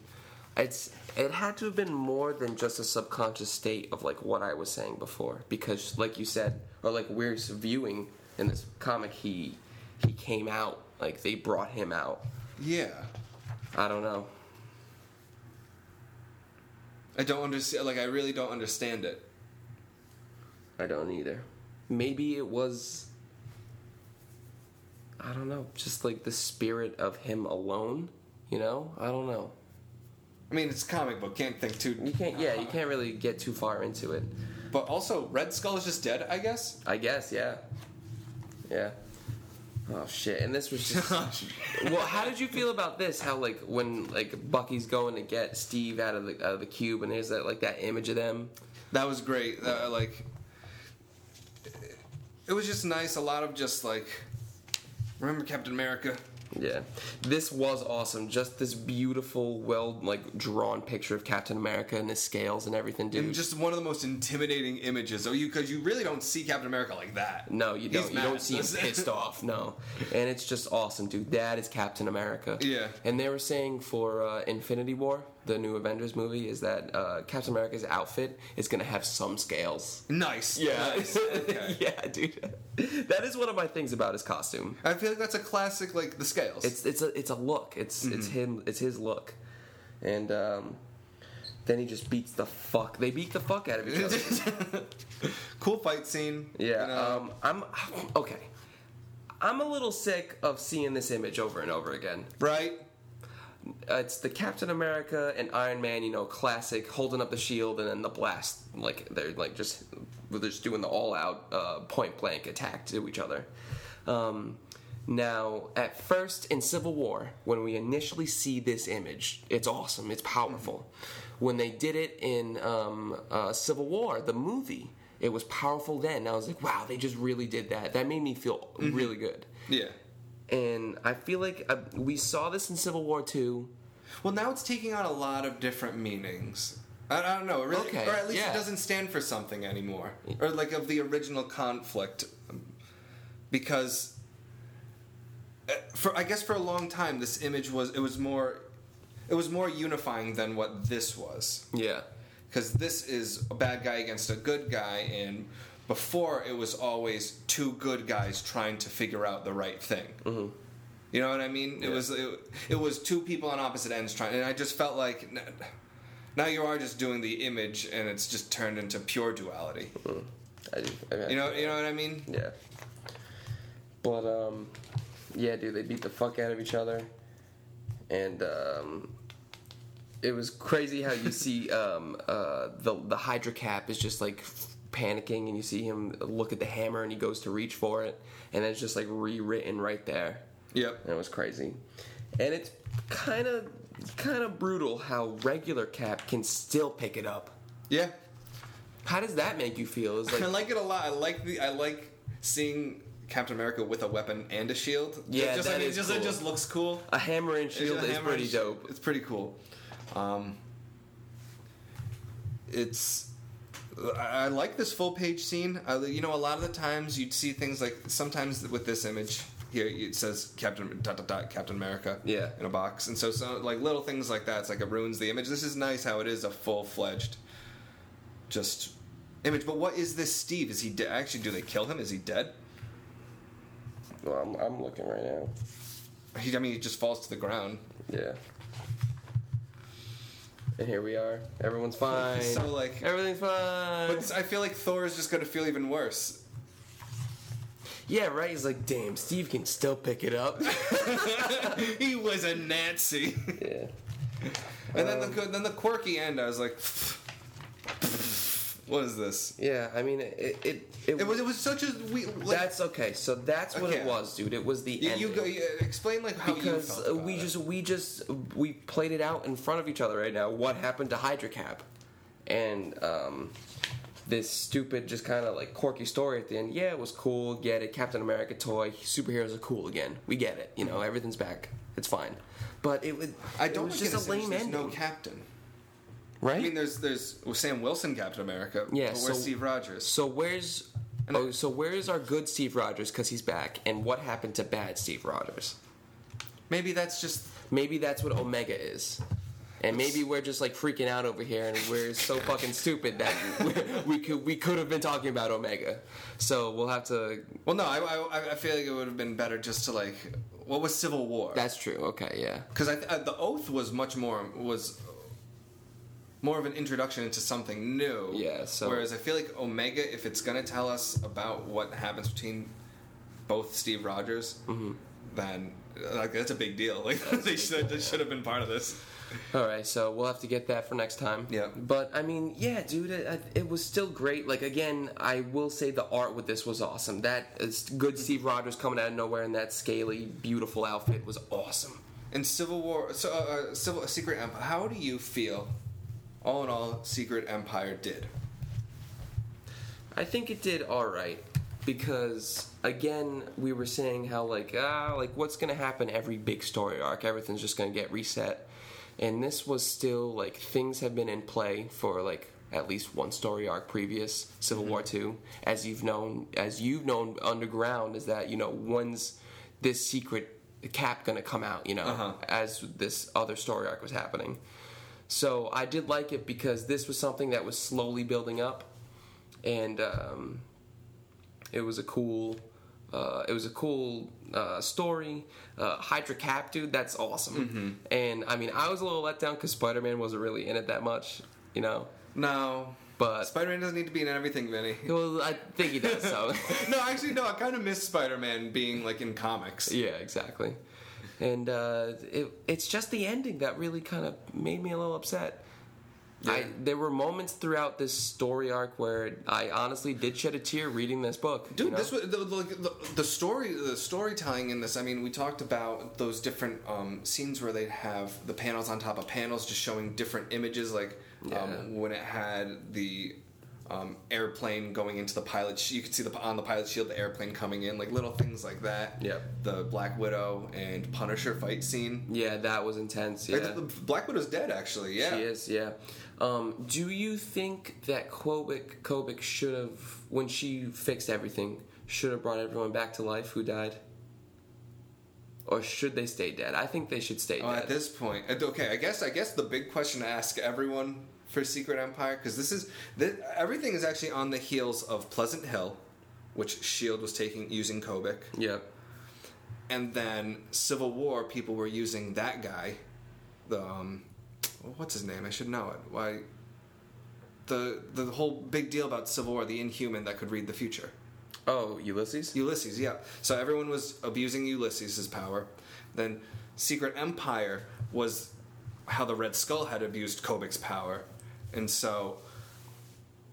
Speaker 2: It's it had to have been more than just a subconscious state of like what I was saying before, because like you said, or like we're viewing in this comic, he he came out like they brought him out.
Speaker 1: Yeah,
Speaker 2: I don't know.
Speaker 1: I don't understand. Like, I really don't understand it.
Speaker 2: I don't either. Maybe it was. I don't know, just like the spirit of him alone. You know, I don't know.
Speaker 1: I mean, it's a comic book. Can't think too.
Speaker 2: You can't, yeah, you can't really get too far into it.
Speaker 1: But also, Red Skull is just dead. I guess.
Speaker 2: I guess, yeah, yeah. Oh shit! And this was just. well, how did you feel about this? How like when like Bucky's going to get Steve out of the out of the cube, and there's that like that image of them.
Speaker 1: That was great. Uh, like, it was just nice. A lot of just like, remember Captain America?
Speaker 2: Yeah, this was awesome. Just this beautiful, well like drawn picture of Captain America and his scales and everything, dude.
Speaker 1: And just one of the most intimidating images. Oh, you because you really don't see Captain America like that.
Speaker 2: no, you
Speaker 1: He's
Speaker 2: don't. You don't see him pissed off. No, and it's just awesome, dude. That is Captain America.
Speaker 1: Yeah.
Speaker 2: And they were saying for uh, Infinity War, the new Avengers movie, is that uh, Captain America's outfit is gonna have some scales.
Speaker 1: Nice. Nice. Okay.
Speaker 2: yeah, dude. That is one of my things about his costume.
Speaker 1: I feel like that's a classic, like the scales.
Speaker 2: It's it's a it's a look. It's it's
Speaker 1: Mm-hmm.
Speaker 2: him. It's his look, and um, then he just beats the fuck. They beat the fuck out of each other.
Speaker 1: cool fight scene.
Speaker 2: Yeah.
Speaker 1: you know.
Speaker 2: Um, I'm okay. I'm a little sick of seeing this image over and over again.
Speaker 1: right.
Speaker 2: Uh, it's the Captain America and Iron Man, you know, classic, holding up the shield and then the blast. Like they're like just they're just doing the all-out uh, point blank attack to each other. Um, now, at first in Civil War, when we initially see this image, it's awesome, it's powerful. When they did it in um, uh, Civil War, the movie, it was powerful then. I was like, wow, they just really did that. That made me feel really good.
Speaker 1: Yeah.
Speaker 2: And I feel like uh, we saw this in Civil War too.
Speaker 1: Well, now it's taking on a lot of different meanings. I, I don't know, really,
Speaker 2: Okay,
Speaker 1: or at least
Speaker 2: yeah.
Speaker 1: it doesn't stand for something anymore, or like of the original conflict, because uh, for I guess for a long time this image was it was more it was more unifying than what this was
Speaker 2: Yeah.
Speaker 1: because this is a bad guy against a good guy and before it was always two good guys trying to figure out the right thing. Mm-hmm. you know what i mean? It was it, it was two people on opposite ends trying and i just felt like now you are just doing the image and it's just turned into pure duality.
Speaker 2: I do. I
Speaker 1: you know you know what i mean?
Speaker 2: Yeah. But um, yeah, dude, they beat the fuck out of each other, and um, it was crazy how you see um, uh, the the Hydra Cap is just like panicking, and you see him look at the hammer, and he goes to reach for it, and it's just like rewritten right there.
Speaker 1: Yep.
Speaker 2: And it was crazy, and it's kind of kind of brutal how regular Cap can still pick it up.
Speaker 1: Yeah.
Speaker 2: How does that make you feel? Is
Speaker 1: I
Speaker 2: like
Speaker 1: like it a lot. I like the I like seeing Captain America with a weapon and a shield.
Speaker 2: Yeah,
Speaker 1: just, I
Speaker 2: that
Speaker 1: mean,
Speaker 2: is
Speaker 1: just
Speaker 2: cool.
Speaker 1: it just looks cool.
Speaker 2: a hammer and shield is pretty dope.
Speaker 1: It's pretty cool. Um, it's I like this full page scene. I, you know, a lot of the times you'd see things like sometimes with this image here it says Captain dot dot dot Captain America
Speaker 2: Yeah.
Speaker 1: in a box, and so so like little things like that. It's like it ruins the image. This is nice how it is a full fledged just image. But what is this Steve? Is he de- actually? Do they kill him? Is he dead?
Speaker 2: Well, I'm, I'm looking right now.
Speaker 1: He, I mean, he just falls to the ground.
Speaker 2: Yeah. And here we are. Everyone's fine.
Speaker 1: So like,
Speaker 2: Everything's fine.
Speaker 1: but I feel like Thor is just gonna feel even worse.
Speaker 2: yeah, right. He's like, damn, Steve can still pick it up.
Speaker 1: he was a Nazi.
Speaker 2: yeah.
Speaker 1: and then the um, then the quirky end, I was like, what is this?
Speaker 2: Yeah. I mean, it it it,
Speaker 1: It was it was such a we. Like,
Speaker 2: that's okay. So that's what it was, dude. It was the
Speaker 1: you, you go you, explain like how
Speaker 2: because
Speaker 1: you felt
Speaker 2: uh,
Speaker 1: about
Speaker 2: we just we just we played it out in front of each other right now. What happened to Hydra Cap? And um, this stupid, just kind of like quirky story at the end. Yeah, it was cool. Get it? Captain America toy. Superheroes are cool again. We get it. You know, everything's back. It's fine. But it would.
Speaker 1: I don't
Speaker 2: It was just a lame
Speaker 1: there's
Speaker 2: ending,
Speaker 1: No captain.
Speaker 2: Right?
Speaker 1: I mean, there's there's well, Sam Wilson, Captain America.
Speaker 2: Yeah,
Speaker 1: but where's
Speaker 2: so-
Speaker 1: Steve Rogers?
Speaker 2: so where's oh so where's our good Steve Rogers because he's back? And what happened to bad Steve Rogers?
Speaker 1: Maybe that's just
Speaker 2: Maybe that's what Omega is. And maybe we're just like freaking out over here, and we're so fucking stupid that we, we could we could have been talking about Omega. So we'll have to.
Speaker 1: well, no. I I, I feel like it would have been better just to like what was Civil War?
Speaker 2: That's true. Okay, yeah,
Speaker 1: because I, I, the oath was much more was more of an introduction into something new.
Speaker 2: Yeah, so-
Speaker 1: whereas I feel like Omega, if it's gonna tell us about what happens between both Steve Rogers,
Speaker 2: Mm-hmm.
Speaker 1: then like that's a big deal. Like they should they should have been part of this.
Speaker 2: All right, so we'll have to get that for next time.
Speaker 1: Yeah.
Speaker 2: But I mean, yeah, dude, it, it was still great. Like again, I will say the art with this was awesome. That is good Steve Rogers coming out of nowhere in that scaly, beautiful outfit was awesome.
Speaker 1: And Civil War, so uh, uh, Civil Secret Empire. How do you feel? All in all, Secret Empire did.
Speaker 2: I think it did all right because again we were saying how like ah like what's gonna happen every big story arc? Everything's just gonna get reset. And this was still like things have been in play for like at least one story arc previous Civil War Two. As you've known as you've known underground is that you know when's this secret cap gonna come out you know
Speaker 1: Uh-huh.
Speaker 2: as this other story arc was happening so I did like it because this was something that was slowly building up. And um, it was a cool uh, it was a cool uh, story. Uh, hydra cap dude that's awesome. And i mean i was a little let down because spider-man wasn't really in it that much you know?
Speaker 1: No,
Speaker 2: but
Speaker 1: Spider-Man doesn't need to be in everything, Vinny.
Speaker 2: well i think he does so.
Speaker 1: No, actually, no. I kind of miss Spider-Man being like in comics.
Speaker 2: yeah exactly and uh, it, it's just the ending that really kind of made me a little upset I,
Speaker 1: Yeah.
Speaker 2: there were moments throughout this story arc where I honestly did shed a tear reading this book.
Speaker 1: Dude,
Speaker 2: you know?
Speaker 1: this was the, the, the, the story, the storytelling in this. I mean, we talked about those different um, scenes where they'd have the panels on top of panels, just showing different images. Like
Speaker 2: Yeah.
Speaker 1: um, when it had the um, airplane going into the pilot, sh- you could see the on the pilot shield the airplane coming in, like little things like that.
Speaker 2: Yep.
Speaker 1: The Black Widow and Punisher fight scene.
Speaker 2: Yeah, that was intense. Yeah.
Speaker 1: Like, the- the Black Widow's dead, actually. Yeah.
Speaker 2: She is, yeah. Um, do you think that Kobik Kobik should have, when she fixed everything, should have brought everyone back to life who died? Or should they stay dead? I think they should stay
Speaker 1: Oh,
Speaker 2: dead.
Speaker 1: at this point, uh, okay. I guess I guess the big question to ask everyone for Secret Empire because this is th- everything is actually on the heels of Pleasant Hill, which Shield was taking using Kobik,
Speaker 2: yep.
Speaker 1: and then Civil War. People were using that guy, the um, what's his name? I should know it. Why? The the whole big deal about Civil War, the Inhuman that could read the future.
Speaker 2: Oh, Ulysses?
Speaker 1: Ulysses, yeah. So everyone was abusing Ulysses' power. Then Secret Empire was how the Red Skull had abused Kobik's power, and so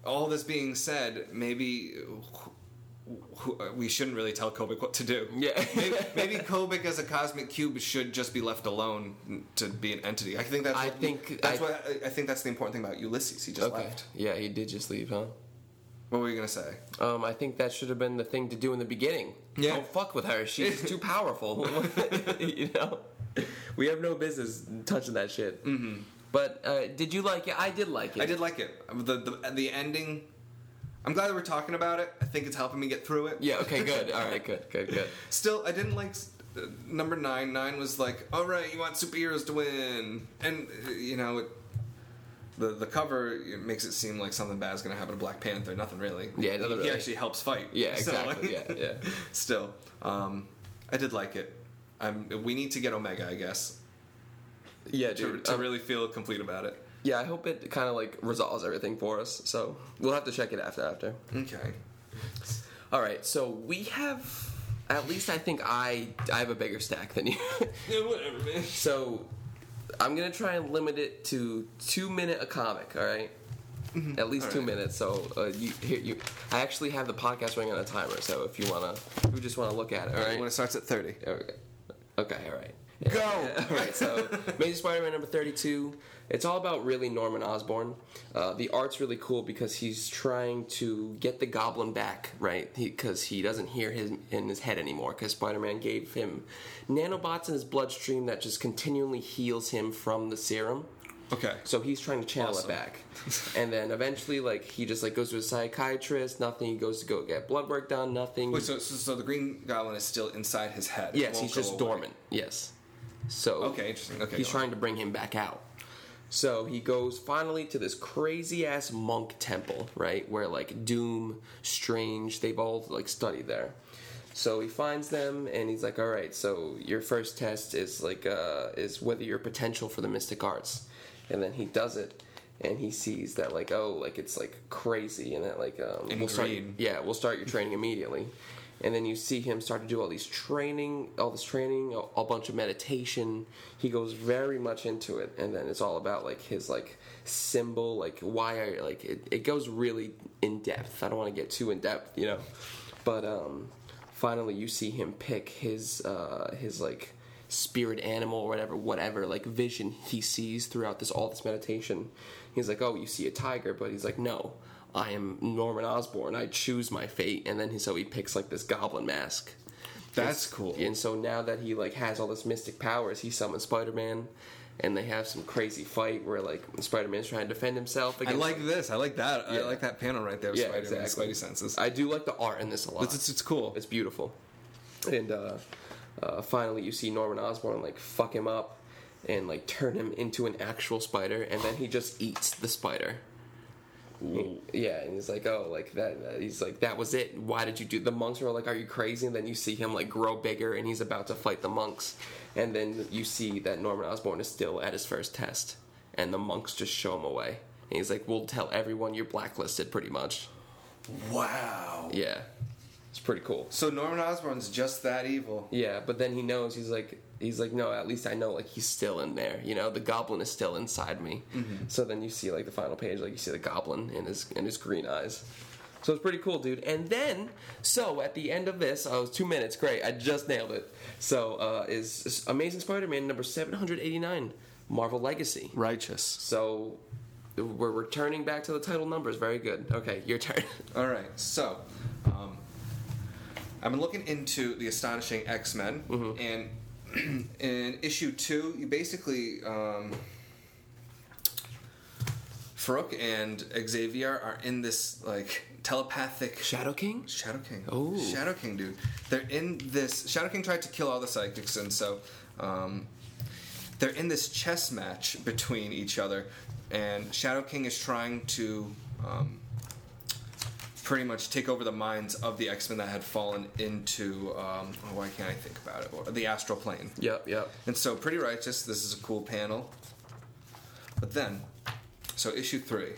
Speaker 1: all this being said, maybe we shouldn't really tell Kobik what to do.
Speaker 2: Yeah.
Speaker 1: maybe, maybe Kobik as a cosmic cube should just be left alone to be an entity. I think that's.
Speaker 2: I
Speaker 1: what-
Speaker 2: think-
Speaker 1: that's
Speaker 2: I-
Speaker 1: what I, I think that's the important thing about Ulysses. He just
Speaker 2: Okay.
Speaker 1: left.
Speaker 2: Yeah, he did just leave, huh?
Speaker 1: What were you gonna say?
Speaker 2: Um, I think that should have been the thing to do in the beginning.
Speaker 1: Yeah.
Speaker 2: Don't fuck with her. She's too powerful. you know, we have no business touching that shit. Mm-hmm. But uh, did you like it? I did like it.
Speaker 1: I did like it. The, the the ending. I'm glad that we're talking about it. I think it's helping me get through it.
Speaker 2: Yeah. Okay. Good. All right. Good. Good. Good.
Speaker 1: Still, I didn't like uh, number nine. Nine was like, all right, you want superheroes to win, and uh, you know, it, the the cover it makes it seem like something bad is going to happen to Black Panther. Nothing really.
Speaker 2: Yeah, nothing
Speaker 1: he,
Speaker 2: really.
Speaker 1: he actually helps fight.
Speaker 2: Yeah.
Speaker 1: So,
Speaker 2: Exactly.
Speaker 1: like,
Speaker 2: yeah. Yeah.
Speaker 1: Still, um, I did like it. I'm, we need to get Omega, I guess,
Speaker 2: Yeah,
Speaker 1: to,
Speaker 2: dude.
Speaker 1: to
Speaker 2: um,
Speaker 1: really feel complete about it.
Speaker 2: yeah, I hope it kind of like resolves everything for us. So we'll have to check it after. After.
Speaker 1: Okay.
Speaker 2: All right. So we have. At least I think I I have a bigger stack than you.
Speaker 1: Yeah, whatever, man.
Speaker 2: So I'm gonna try and limit it to two minute a comic. All right, at least
Speaker 1: All
Speaker 2: two
Speaker 1: right.
Speaker 2: minutes. So uh, you here you. I actually have the podcast running on a timer. So if you wanna, if you just wanna look at it. All right.
Speaker 1: When it starts at 30.
Speaker 2: Okay. Okay. All right.
Speaker 1: Go!
Speaker 2: all right. So Amazing Spider-Man number thirty-two. It's all about really Norman Osborn. Uh, the art's really cool because he's trying to get the Goblin back, right? Because he, doesn't hear his in his head anymore. Because Spider-Man gave him nanobots in his bloodstream that just continually heals him from the serum.
Speaker 1: Okay.
Speaker 2: So he's trying to channel
Speaker 1: Awesome.
Speaker 2: it back, and then eventually, like he just like goes to a psychiatrist. Nothing. He goes to go get blood work done. Nothing.
Speaker 1: Wait, so, so, so the Green Goblin is still inside his head?
Speaker 2: yes, he's just
Speaker 1: away.
Speaker 2: dormant. Yes. So
Speaker 1: Okay, interesting. Okay,
Speaker 2: he's trying to bring him back out. So he goes finally to this crazy ass monk temple, right? Where like Doom, Strange, they've all like studied there. So he finds them and he's like, "All right, so your first test is like uh is whether you're potential for the mystic arts." And then he does it and he sees that like, "Oh, like it's like crazy and that like um we'll start yeah, we'll start your training immediately." And then you see him start to do all these training, all this training, a, a bunch of meditation. He goes very much into it, and then it's all about like his like symbol, like why are like it, it goes really in depth. I don't want to get too in depth, you know, but um, finally you see him pick his uh, his like spirit animal or whatever whatever like vision he sees throughout this all this meditation. He's like, oh, you see a tiger, but he's like, no. I am Norman Osborn. I choose my fate, and then he, so he picks like this goblin mask.
Speaker 1: That's cool.
Speaker 2: And so now that he like has all this mystic powers, he summons Spider Man, and they have some crazy fight where like Spider Man's trying to defend himself.
Speaker 1: I
Speaker 2: Against,
Speaker 1: like this. I like that. I like that panel right there. With
Speaker 2: yeah,
Speaker 1: Spider-Man and
Speaker 2: exactly.
Speaker 1: Spidey senses.
Speaker 2: I do like the art in this a lot.
Speaker 1: it's, it's, it's cool.
Speaker 2: It's beautiful. And uh, uh, finally, you see Norman Osborn like fuck him up and like turn him into an actual spider, and then he just eats the spider. Yeah, and he's like, oh, like that. that- He's like, that was it. Why did you do? The monks are like, are you crazy? And then you see him like grow bigger, and he's about to fight the monks, and then you see that Norman Osborn is still at his first test, and the monks just show him away, and he's like, we'll tell everyone you're blacklisted, pretty much.
Speaker 1: wow.
Speaker 2: Yeah, it's pretty cool.
Speaker 1: So Norman Osborn's just that evil.
Speaker 2: Yeah, but then he knows he's like he's like no, at least I know like he's still in there. You know, the goblin is still inside me. So then you see like the final page, like you see the goblin in his in his green eyes. So it's pretty cool, dude. And then, so at the end of this, oh, it was two minutes. Great, I just nailed it. So uh, is, is Amazing Spider-Man number seven hundred eighty-nine, Marvel Legacy.
Speaker 1: Righteous.
Speaker 2: So we're returning back to the title numbers. Very good. Okay, your turn.
Speaker 1: All right. So, um, I've been looking into the astonishing X Men, and in issue two, you basically um, Farouk and Xavier are in this like telepathic
Speaker 2: Shadow King.
Speaker 1: Shadow King.
Speaker 2: Oh.
Speaker 1: Shadow King, dude. They're in this. Shadow King tried to kill all the psychics, and so um, they're in this chess match between each other, and Shadow King is trying to um, pretty much take over the minds of the X Men that had fallen into. Um, oh, why can't I think about it? The astral plane.
Speaker 2: Yep, yep.
Speaker 1: And so, pretty righteous. This is a cool panel. But then, so issue three.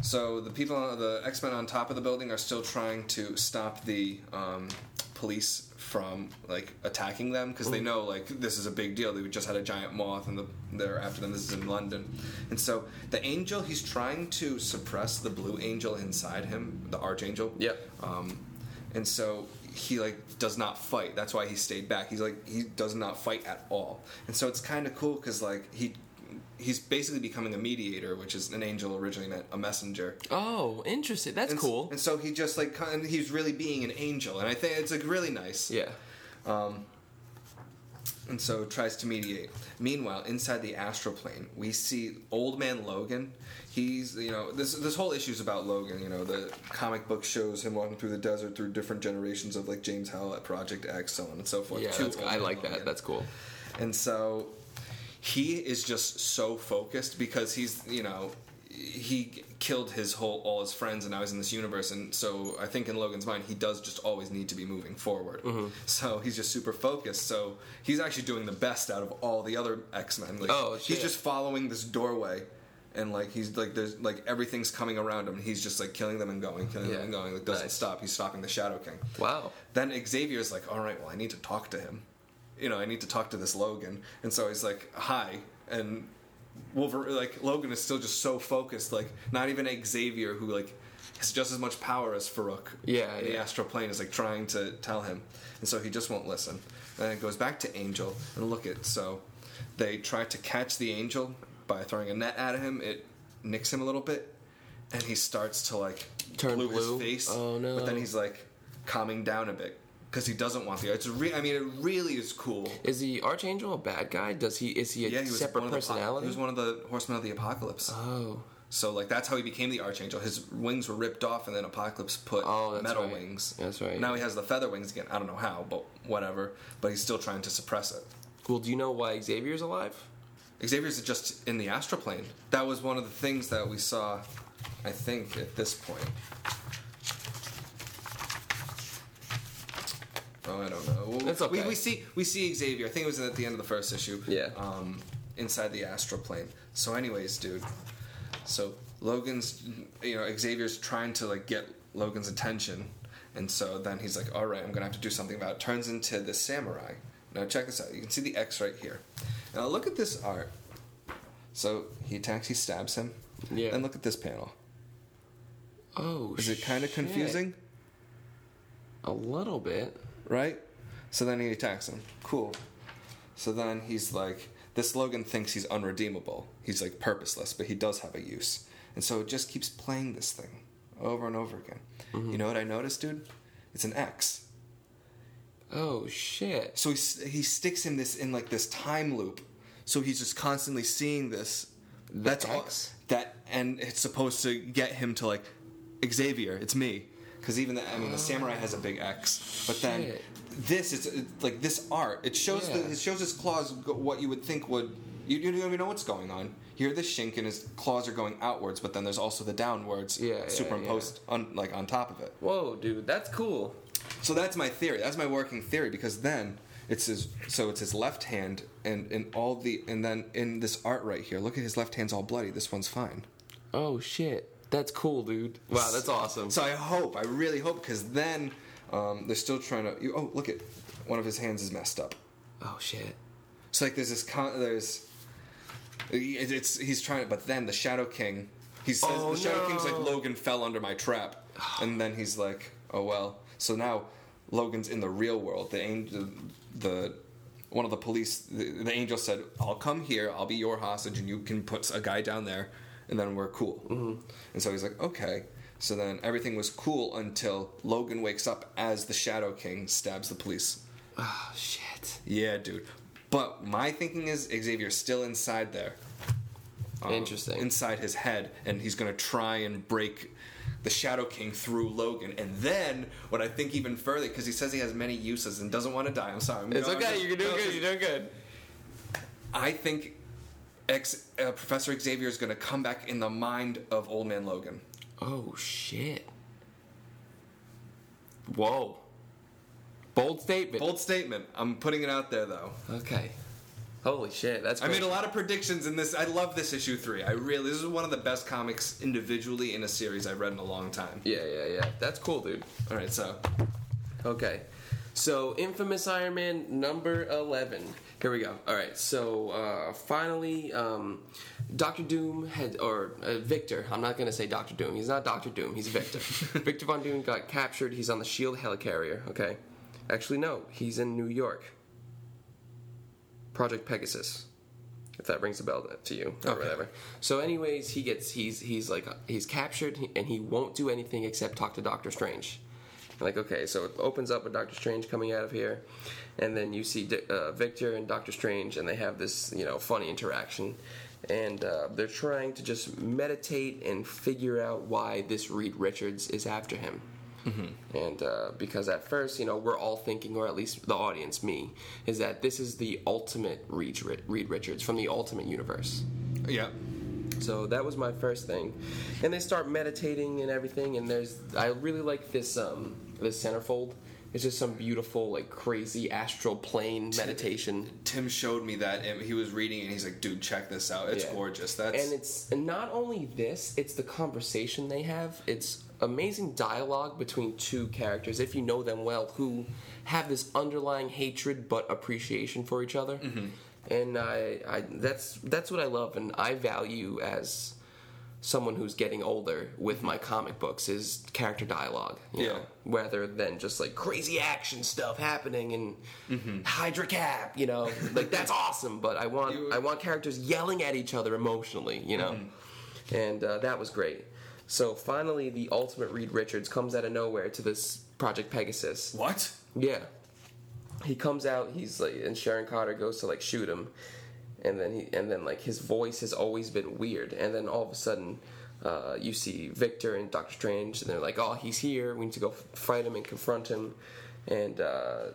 Speaker 1: So the people, the X Men on top of the building, are still trying to stop the um, police from like attacking them because they know like this is a big deal. They just had a giant moth and the, they're after them. This is in London, and so the angel he's trying to suppress the blue angel inside him, the archangel.
Speaker 2: Yep.
Speaker 1: Um, and so he like does not fight. That's why he stayed back. He's like he does not fight at all. And so it's kind of cool because like he he's basically becoming a mediator, which is an angel originally meant a messenger.
Speaker 2: Oh, interesting. That's
Speaker 1: And,
Speaker 2: cool.
Speaker 1: And so he just like kind he's really being an angel, and I think it's like really nice.
Speaker 2: yeah.
Speaker 1: Um, and so tries to mediate. Meanwhile, inside the astral plane, we see old man Logan. He's you know this this whole issue is about Logan. You know the comic book shows him walking through the desert through different generations of like James Howlett, Project X, so on and so forth.
Speaker 2: Yeah, I like that. That's cool.
Speaker 1: And so he is just so focused because he's, you know, he killed his whole all his friends and now he's in this universe and so I think in Logan's mind he does just always need to be moving forward.
Speaker 2: Mm-hmm.
Speaker 1: So he's just super focused. So he's actually doing the best out of all the other X-Men. Like
Speaker 2: Oh,
Speaker 1: he's just following this doorway and like he's like there's like everything's coming around him and he's just like killing them and going, killing
Speaker 2: Yeah.
Speaker 1: them and going. Like doesn't
Speaker 2: Nice.
Speaker 1: stop. He's stopping the Shadow King.
Speaker 2: Wow.
Speaker 1: Then Xavier's like, all right, well, I need to talk to him. You know, I need to talk to this Logan. And so he's like, hi. And Wolverine, like, Logan is still just so focused. Like, not even Xavier, who, like, has just as much power as Farouk
Speaker 2: Yeah,
Speaker 1: in the
Speaker 2: yeah.
Speaker 1: astral plane, is, like, trying to tell him. And so he just won't listen. And then it goes back to Angel. And look at, so they try to catch the Angel by throwing a net at him. It nicks him a little bit. And he starts to, like,
Speaker 2: Turn
Speaker 1: glue
Speaker 2: blue?
Speaker 1: his face.
Speaker 2: Oh, no.
Speaker 1: But then he's, like, calming down a bit because he doesn't want the. It's re- I mean, it really is cool.
Speaker 2: Is the Archangel a bad guy? Does he? Is he a
Speaker 1: Yeah, he was
Speaker 2: separate
Speaker 1: of the,
Speaker 2: personality?
Speaker 1: he was one of the horsemen of the apocalypse.
Speaker 2: oh.
Speaker 1: so like that's how he became the archangel. His wings were ripped off, and then Apocalypse put
Speaker 2: Oh, that's
Speaker 1: metal
Speaker 2: right.
Speaker 1: wings.
Speaker 2: That's right.
Speaker 1: Now he has the feather wings again. I don't know how, but whatever. But he's still trying to suppress it.
Speaker 2: Well, do you know why Xavier's alive?
Speaker 1: Xavier's just in the astral plane. That was one of the things that we saw. I think at this point. Oh, I don't know. Well,
Speaker 2: That's
Speaker 1: we,
Speaker 2: okay.
Speaker 1: we see we see Xavier. I think it was at the end of the first issue.
Speaker 2: Yeah.
Speaker 1: Um, inside the astral plane. So, anyways, dude. So Logan's, you know, Xavier's trying to like get Logan's attention, and so then he's like, "All right, I'm gonna have to do something about." it. Turns into the samurai. Now check this out. You can see the X right here. Now look at this art. So he attacks, he stabs him.
Speaker 2: Yeah.
Speaker 1: And look at this panel.
Speaker 2: Oh,
Speaker 1: Is it kind of confusing?
Speaker 2: A little bit.
Speaker 1: Right? So then he attacks him. Cool. So then he's like, this Logan thinks he's unredeemable. He's like purposeless, but he does have a use. And so it just keeps playing this thing over and over again. Mm-hmm. You know what I noticed, dude? It's an X.
Speaker 2: Oh shit.
Speaker 1: So he, he sticks in this in like this time loop. So he's just constantly seeing this. That's all,
Speaker 2: X?
Speaker 1: that, and it's supposed to get him to like Xavier. It's me, because even the, I mean the samurai has a big X, but then
Speaker 2: Shit.
Speaker 1: this is it's like this art. It shows the,
Speaker 2: Yeah.
Speaker 1: it shows his claws go, what you would think would you, you don't even know what's going on. Here, the shink and his claws are going outwards, but then there's also the downwards
Speaker 2: Yeah, yeah,
Speaker 1: superimposed on like on top of it.
Speaker 2: Whoa, dude, that's cool.
Speaker 1: So that's my theory. That's my working theory because then it's his so it's his left hand and in all the and then in this art right here, look at his left hand's all bloody. This one's fine.
Speaker 2: Oh shit. That's cool, dude. Wow, that's awesome.
Speaker 1: So I hope, I really hope, because then um, they're still trying to. You, oh, look at one of his hands is messed up.
Speaker 2: Oh shit.
Speaker 1: So like there's this con- there's it- it's he's trying but then the Shadow King he says
Speaker 2: Oh,
Speaker 1: the Shadow King's like. Logan fell under my trap and then he's like oh well so now Logan's in the real world the angel the one of the police the, the angel said I'll come here I'll be your hostage and you can put a guy down there and then we're cool and so he's like okay so then everything was cool until Logan wakes up as the Shadow King stabs the police
Speaker 2: Oh shit.
Speaker 1: yeah, dude. But my thinking is Xavier's still inside there. Um,
Speaker 2: Interesting.
Speaker 1: Inside his head, and he's gonna try and break the Shadow King through Logan. And then, what I think even further, because he says he has many uses and doesn't want to die. I'm sorry. I'm
Speaker 2: It's okay. You're doing good. You're doing good.
Speaker 1: I think X, uh, Professor Xavier is gonna come back in the mind of Old Man Logan.
Speaker 2: Oh shit. Whoa. Bold statement.
Speaker 1: Bold statement. I'm putting it out there though.
Speaker 2: Okay. Holy shit. That's.
Speaker 1: I made a lot of predictions in this. I love this issue three. I really. This is one of the best comics individually in a series I've read in a long time.
Speaker 2: Yeah, yeah, yeah. That's cool, dude.
Speaker 1: All right, so
Speaker 2: Okay. So, Infamous Iron Man number 11. Here we go. All right, so uh, finally, um, Doctor Doom had, or uh, Victor, I'm not going to say Doctor Doom. He's not Doctor Doom, he's Victor. Victor Von Doom got captured. He's on the SHIELD helicarrier, okay? Actually, no, he's in New York. Project Pegasus. If that rings a bell to you or
Speaker 1: Okay.
Speaker 2: whatever. So, anyways, he gets he's he's like he's captured and he won't do anything except talk to Doctor Strange. Like okay, so it opens up with Doctor Strange coming out of here, and then you see uh, Victor and Doctor Strange, and they have this you know funny interaction, and uh, they're trying to just meditate and figure out why this Reed Richards is after him. And uh, because at first, you know, we're all thinking, or at least the audience, me, is that this is the ultimate Reed, Reed Richards from the Ultimate Universe.
Speaker 1: Yeah.
Speaker 2: So that was my first thing, and they start meditating and everything. And there's, I really like this um this centerfold. It's just some beautiful like crazy astral plane meditation.
Speaker 1: Tim showed me that and he was reading it and he's like, dude, check this out. It's
Speaker 2: Yeah.
Speaker 1: gorgeous. That's
Speaker 2: And it's not only this; it's the conversation they have. It's amazing dialogue between two characters, if you know them well, who have this underlying hatred but appreciation for each other. And I, I, that's that's what I love, and I value as someone who's getting older with my comic books is character dialogue. You
Speaker 1: Yeah.
Speaker 2: know, rather than just like crazy action stuff happening and Hydra Cap. You know, like that's awesome, but I want
Speaker 1: You-
Speaker 2: I want characters yelling at each other emotionally. You know, and uh, that was great. So finally, the ultimate Reed Richards comes out of nowhere to this Project Pegasus.
Speaker 1: what?
Speaker 2: Yeah. He comes out, he's like and Sharon Carter goes to like shoot him. And then he and then like his voice has always been weird. And then all of a sudden uh, you see Victor and Doctor Strange and they're like, "Oh, he's here. We need to go fight him and confront him." And uh,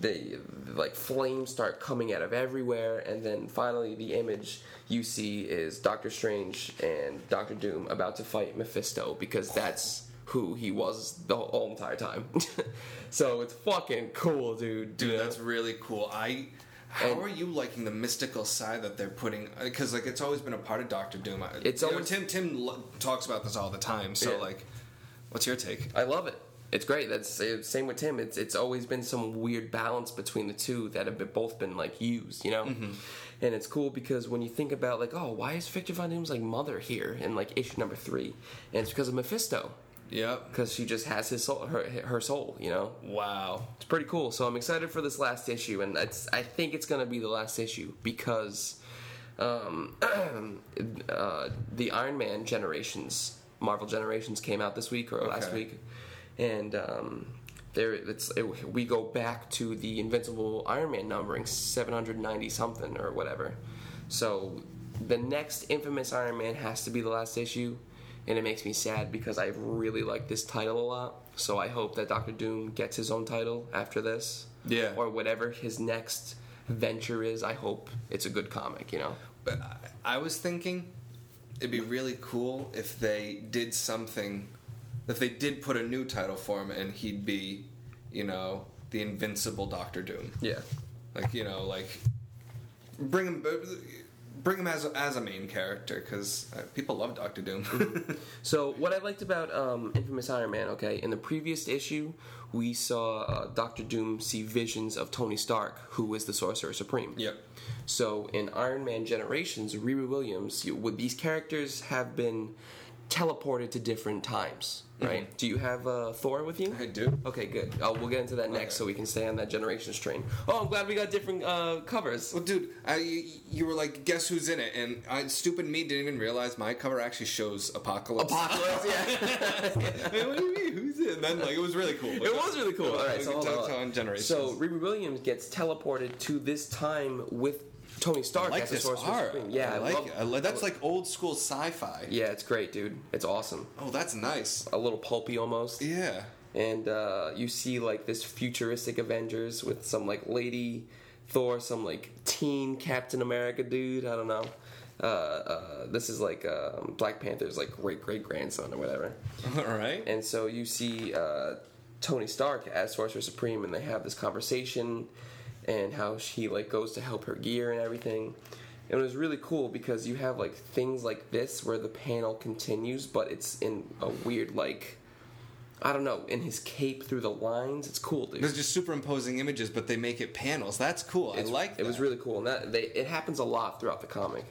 Speaker 2: they like flames start coming out of everywhere and then finally the image you see is Doctor Strange and Doctor Doom about to fight Mephisto because that's who he was the whole, entire time. so it's fucking cool, dude.
Speaker 1: Dude,
Speaker 2: You know?
Speaker 1: that's really cool. I. How
Speaker 2: And-
Speaker 1: are you liking the mystical side that they're putting? Because like it's always been a part of Doctor Doom.
Speaker 2: It's
Speaker 1: you know,
Speaker 2: always-
Speaker 1: Tim. Tim lo- talks about this all the time. So
Speaker 2: Yeah.
Speaker 1: like, what's your take?
Speaker 2: I love it. It's great. That's uh, same with Tim. It's it's always been some weird balance between the two that have been, both been like used, you know. And it's cool because when you think about like, oh, why is Victor Von Doom's like mother here in like issue number three? And it's because of Mephisto,
Speaker 1: Yep.
Speaker 2: because she just has his soul, her her soul, you know.
Speaker 1: Wow.
Speaker 2: It's pretty cool. So I'm excited for this last issue, and it's, I think it's going to be the last issue because um, uh, the Iron Man Generations, Marvel Generations came out this week or last week, and um, there it's it, we go back to the Invincible Iron Man numbering 790 something or whatever. So the next infamous Iron Man has to be the last issue, and it makes me sad because I really like this title a lot. So I hope that Doctor Doom gets his own title after this,
Speaker 1: Yeah.
Speaker 2: or whatever his next venture is. I hope it's a good comic, you know.
Speaker 1: But I, I was thinking it'd be really cool if they did something, if they did put a new title for him and he'd be, you know, the invincible Doctor Doom.
Speaker 2: Yeah.
Speaker 1: Like you know, like bring him, bring him as a, as a main character because uh, people love Doctor Doom.
Speaker 2: So what I liked about um, Infamous Iron Man, okay, in the previous issue, we saw uh, Doctor Doom see visions of Tony Stark, who is the Sorcerer Supreme.
Speaker 1: yep.
Speaker 2: So in Iron Man Generations, Riri Williams, you, would these characters have been teleported to different times, right? Do you have uh, Thor with you?
Speaker 1: I do.
Speaker 2: Okay, good. Uh, we'll get into that next,
Speaker 1: Okay.
Speaker 2: so we can stay on that Generations train. Oh, I'm glad we got different uh, covers.
Speaker 1: Well, dude, I, you were like, guess who's in it? And I, stupid me didn't even realize my cover actually shows Apocalypse.
Speaker 2: Apocalypse, yeah.
Speaker 1: Man, what do you mean? Who's in? And then like it was really cool.
Speaker 2: It was really cool. All right, so hold on.
Speaker 1: on Generations.
Speaker 2: So Riri Williams gets teleported to this time with Tony Stark
Speaker 3: like
Speaker 2: as the
Speaker 3: this
Speaker 2: Sorcerer
Speaker 3: art.
Speaker 2: Supreme. Yeah,
Speaker 3: I like
Speaker 2: love-
Speaker 3: it. I li- that's like old school sci-fi.
Speaker 2: Yeah, it's great, dude. It's awesome.
Speaker 1: oh, that's nice.
Speaker 2: A little pulpy almost.
Speaker 1: Yeah.
Speaker 2: and uh, you see like this futuristic Avengers with some like lady Thor, some like teen Captain America dude. I don't know. Uh, uh, this is like um, Black Panther's like great great grandson or whatever.
Speaker 1: All right.
Speaker 2: And so you see uh, Tony Stark as Sorcerer Supreme, and they have this conversation, and how she like goes to help her gear and everything. And it was really cool because you have like things like this where the panel continues, but it's in a weird like I don't know, in his cape through the lines. It's cool, dude.
Speaker 1: There's just superimposing images, but they make it panels. That's cool.
Speaker 2: It's-
Speaker 1: I like that.
Speaker 2: It was really cool, and that they it happens a lot throughout the comic.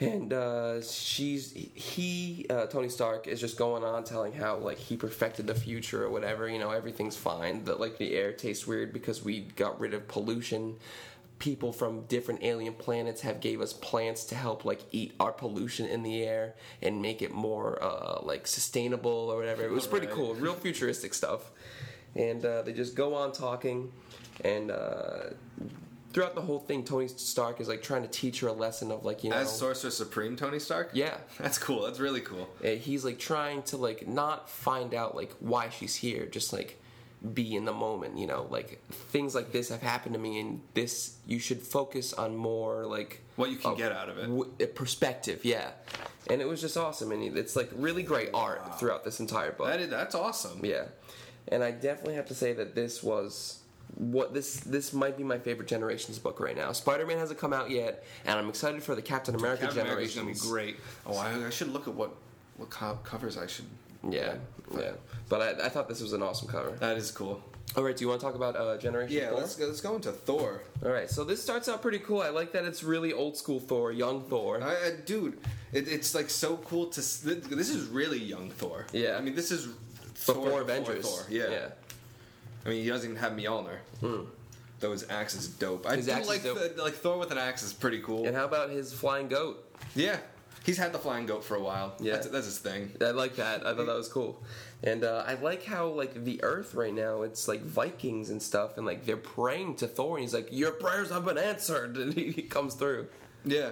Speaker 2: And uh, she's he uh, Tony Stark is just going on telling how like he perfected the future or whatever. You know everything's fine. That like the air tastes weird because we got rid of pollution. People from different alien planets have gave us plants to help like eat our pollution in the air and make it more uh, like sustainable or whatever. It was pretty
Speaker 1: Right.
Speaker 2: cool, real futuristic stuff. And uh, they just go on talking, and uh, throughout the whole thing, Tony Stark is like trying to teach her a lesson of like you know,
Speaker 1: As Sorcerer Supreme, Tony Stark.
Speaker 2: yeah.
Speaker 1: That's cool. That's really cool.
Speaker 2: He's like trying to like not find out like why she's here, just like be in the moment. You know, like things like this have happened to me, and this you should focus on more like
Speaker 1: What you can
Speaker 2: of
Speaker 1: get out of it.
Speaker 2: w- perspective. Yeah, and it was just awesome, and it's like really great art throughout this entire book.
Speaker 1: That is, that's awesome.
Speaker 2: Yeah, and I definitely have to say that this was what this this might be my favorite Generations book right now. Spider Man hasn't come out yet, and I'm excited for the Captain America
Speaker 1: Captain America's gonna be great. Oh, I, I should look at what what co- covers I should.
Speaker 2: Yeah, yeah. But I, I thought this was an awesome cover.
Speaker 1: That is cool.
Speaker 2: All right, do you want to talk about uh, Generations?
Speaker 1: Yeah,
Speaker 2: Thor?
Speaker 1: let's go, let's go into Thor.
Speaker 2: All right, so this starts out pretty cool. I like that it's really old school Thor, young Thor.
Speaker 1: I, I, dude, it, it's like so cool to. This is really young Thor.
Speaker 2: Yeah.
Speaker 1: I mean, this is
Speaker 2: Before
Speaker 1: Thor
Speaker 2: Avengers.
Speaker 1: Thor. Yeah.
Speaker 2: yeah.
Speaker 1: I mean, he doesn't even have Mjolnir. Though his axe is dope. I
Speaker 2: His
Speaker 1: do
Speaker 2: axe is
Speaker 1: like
Speaker 2: dope.
Speaker 1: The, like Thor with an axe is pretty cool.
Speaker 2: And how about his flying goat?
Speaker 1: Yeah, he's had the flying goat for a while.
Speaker 2: Yeah.
Speaker 1: that's, that's his thing.
Speaker 2: I like that. I thought that was cool. And uh, I like how like the Earth right now, it's like Vikings and stuff, and like they're praying to Thor, and he's like, "Your prayers have been answered," and he, he comes through.
Speaker 1: Yeah.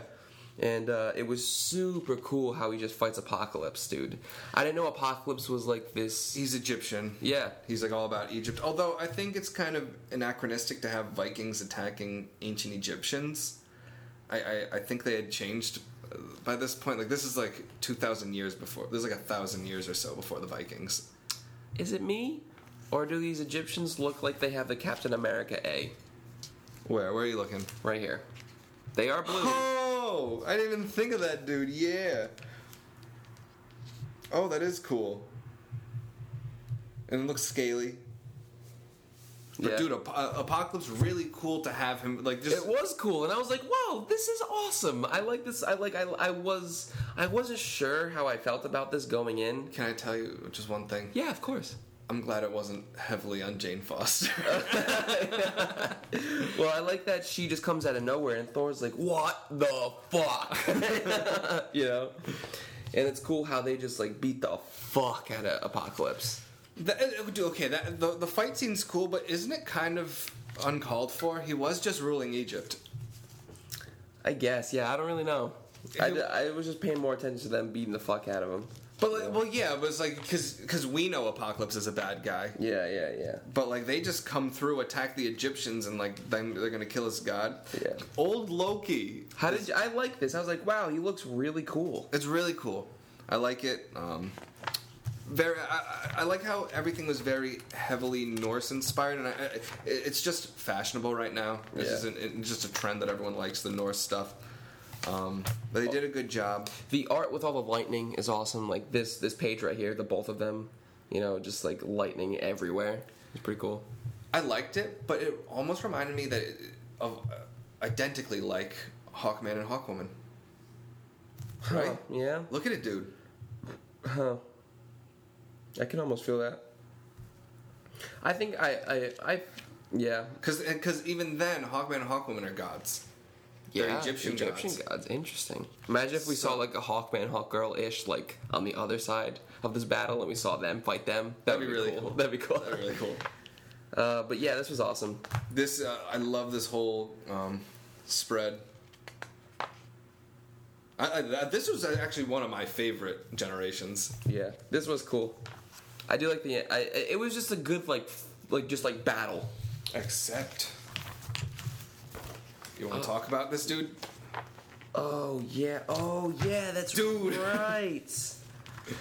Speaker 2: And uh, it was super cool how he just fights Apocalypse, dude. I didn't know Apocalypse was like this.
Speaker 1: He's Egyptian.
Speaker 2: Yeah,
Speaker 1: He's like all about Egypt. Although I think it's kind of anachronistic to have Vikings attacking ancient Egyptians. I, I, I think they had changed uh, by this point. Like this is like two thousand years before. There's like a thousand years or so before the Vikings.
Speaker 2: is it me, or do these Egyptians look like they have the Captain America A
Speaker 1: Where? Where are you looking?
Speaker 2: right here? They are blue.
Speaker 1: I didn't even think of that, dude. Yeah. Oh, that is cool. And it looks scaly. But
Speaker 2: Yeah.
Speaker 1: dude, Ap- uh, Apocalypse really cool to have him like just
Speaker 2: It was cool, and I was like, "Wow, this is awesome! I like this. I like. I, I was. I wasn't sure how I felt about this going in.
Speaker 1: Can I tell you just one thing?
Speaker 2: Yeah, of course.
Speaker 1: I'm glad it wasn't heavily on Jane Foster.
Speaker 2: Well, I like that she just comes out of nowhere, and Thor's like, "What the fuck?" you know. And it's cool how they just like beat the fuck out of Apocalypse.
Speaker 1: That- uh, okay, that, the, the fight scene's cool, but isn't it kind of uncalled for? He was just ruling Egypt.
Speaker 2: I guess. Yeah, I don't really know. I, I was just paying more attention to them beating the fuck out of him.
Speaker 1: But like, well, yeah, but it's like because because we know Apocalypse is a bad guy.
Speaker 2: Yeah, yeah, yeah.
Speaker 1: But like they just come through, attack the Egyptians, and like then they're gonna kill his god.
Speaker 2: Yeah.
Speaker 1: Old Loki.
Speaker 2: How did you, I like this? I was like, "Wow, he looks really cool."
Speaker 1: It's really cool. I like it. Um, very. I, I- like how everything was very heavily Norse inspired, and I, I, it's just fashionable right now. This
Speaker 2: Yeah.
Speaker 1: isn't it's just a trend that everyone likes the Norse stuff. Um, but they did a good job.
Speaker 2: The art with all the lightning is awesome. Like this this page right here, the both of them, you know, just like lightning everywhere. It's pretty cool.
Speaker 1: I liked it, but it almost reminded me that it, of uh, identically like Hawkman and Hawkwoman. Right?
Speaker 2: Huh, yeah.
Speaker 1: Look at it, dude.
Speaker 2: Huh. I can almost feel that. I think I I I yeah.
Speaker 1: Because even then, Hawkman and Hawkwoman are gods.
Speaker 2: Yeah,
Speaker 1: Egyptian gods.
Speaker 2: Interesting. Imagine if we saw like a Hawkman, Hawkgirl ish, like on the other side of this battle, and we saw them fight them. That'd,
Speaker 1: That'd
Speaker 2: be,
Speaker 1: be really
Speaker 2: cool.
Speaker 1: cool.
Speaker 2: That'd be cool.
Speaker 1: They're really cool.
Speaker 2: Uh, but yeah, this was awesome.
Speaker 1: This uh, I love this whole um, spread. I, I, this was actually one of my favorite generations.
Speaker 2: Yeah, this was cool. I do like the. I, it was just a good like like just like battle.
Speaker 1: Except, you want to talk about this dude?
Speaker 2: Oh yeah. Oh yeah. That's
Speaker 1: Dude.
Speaker 2: right.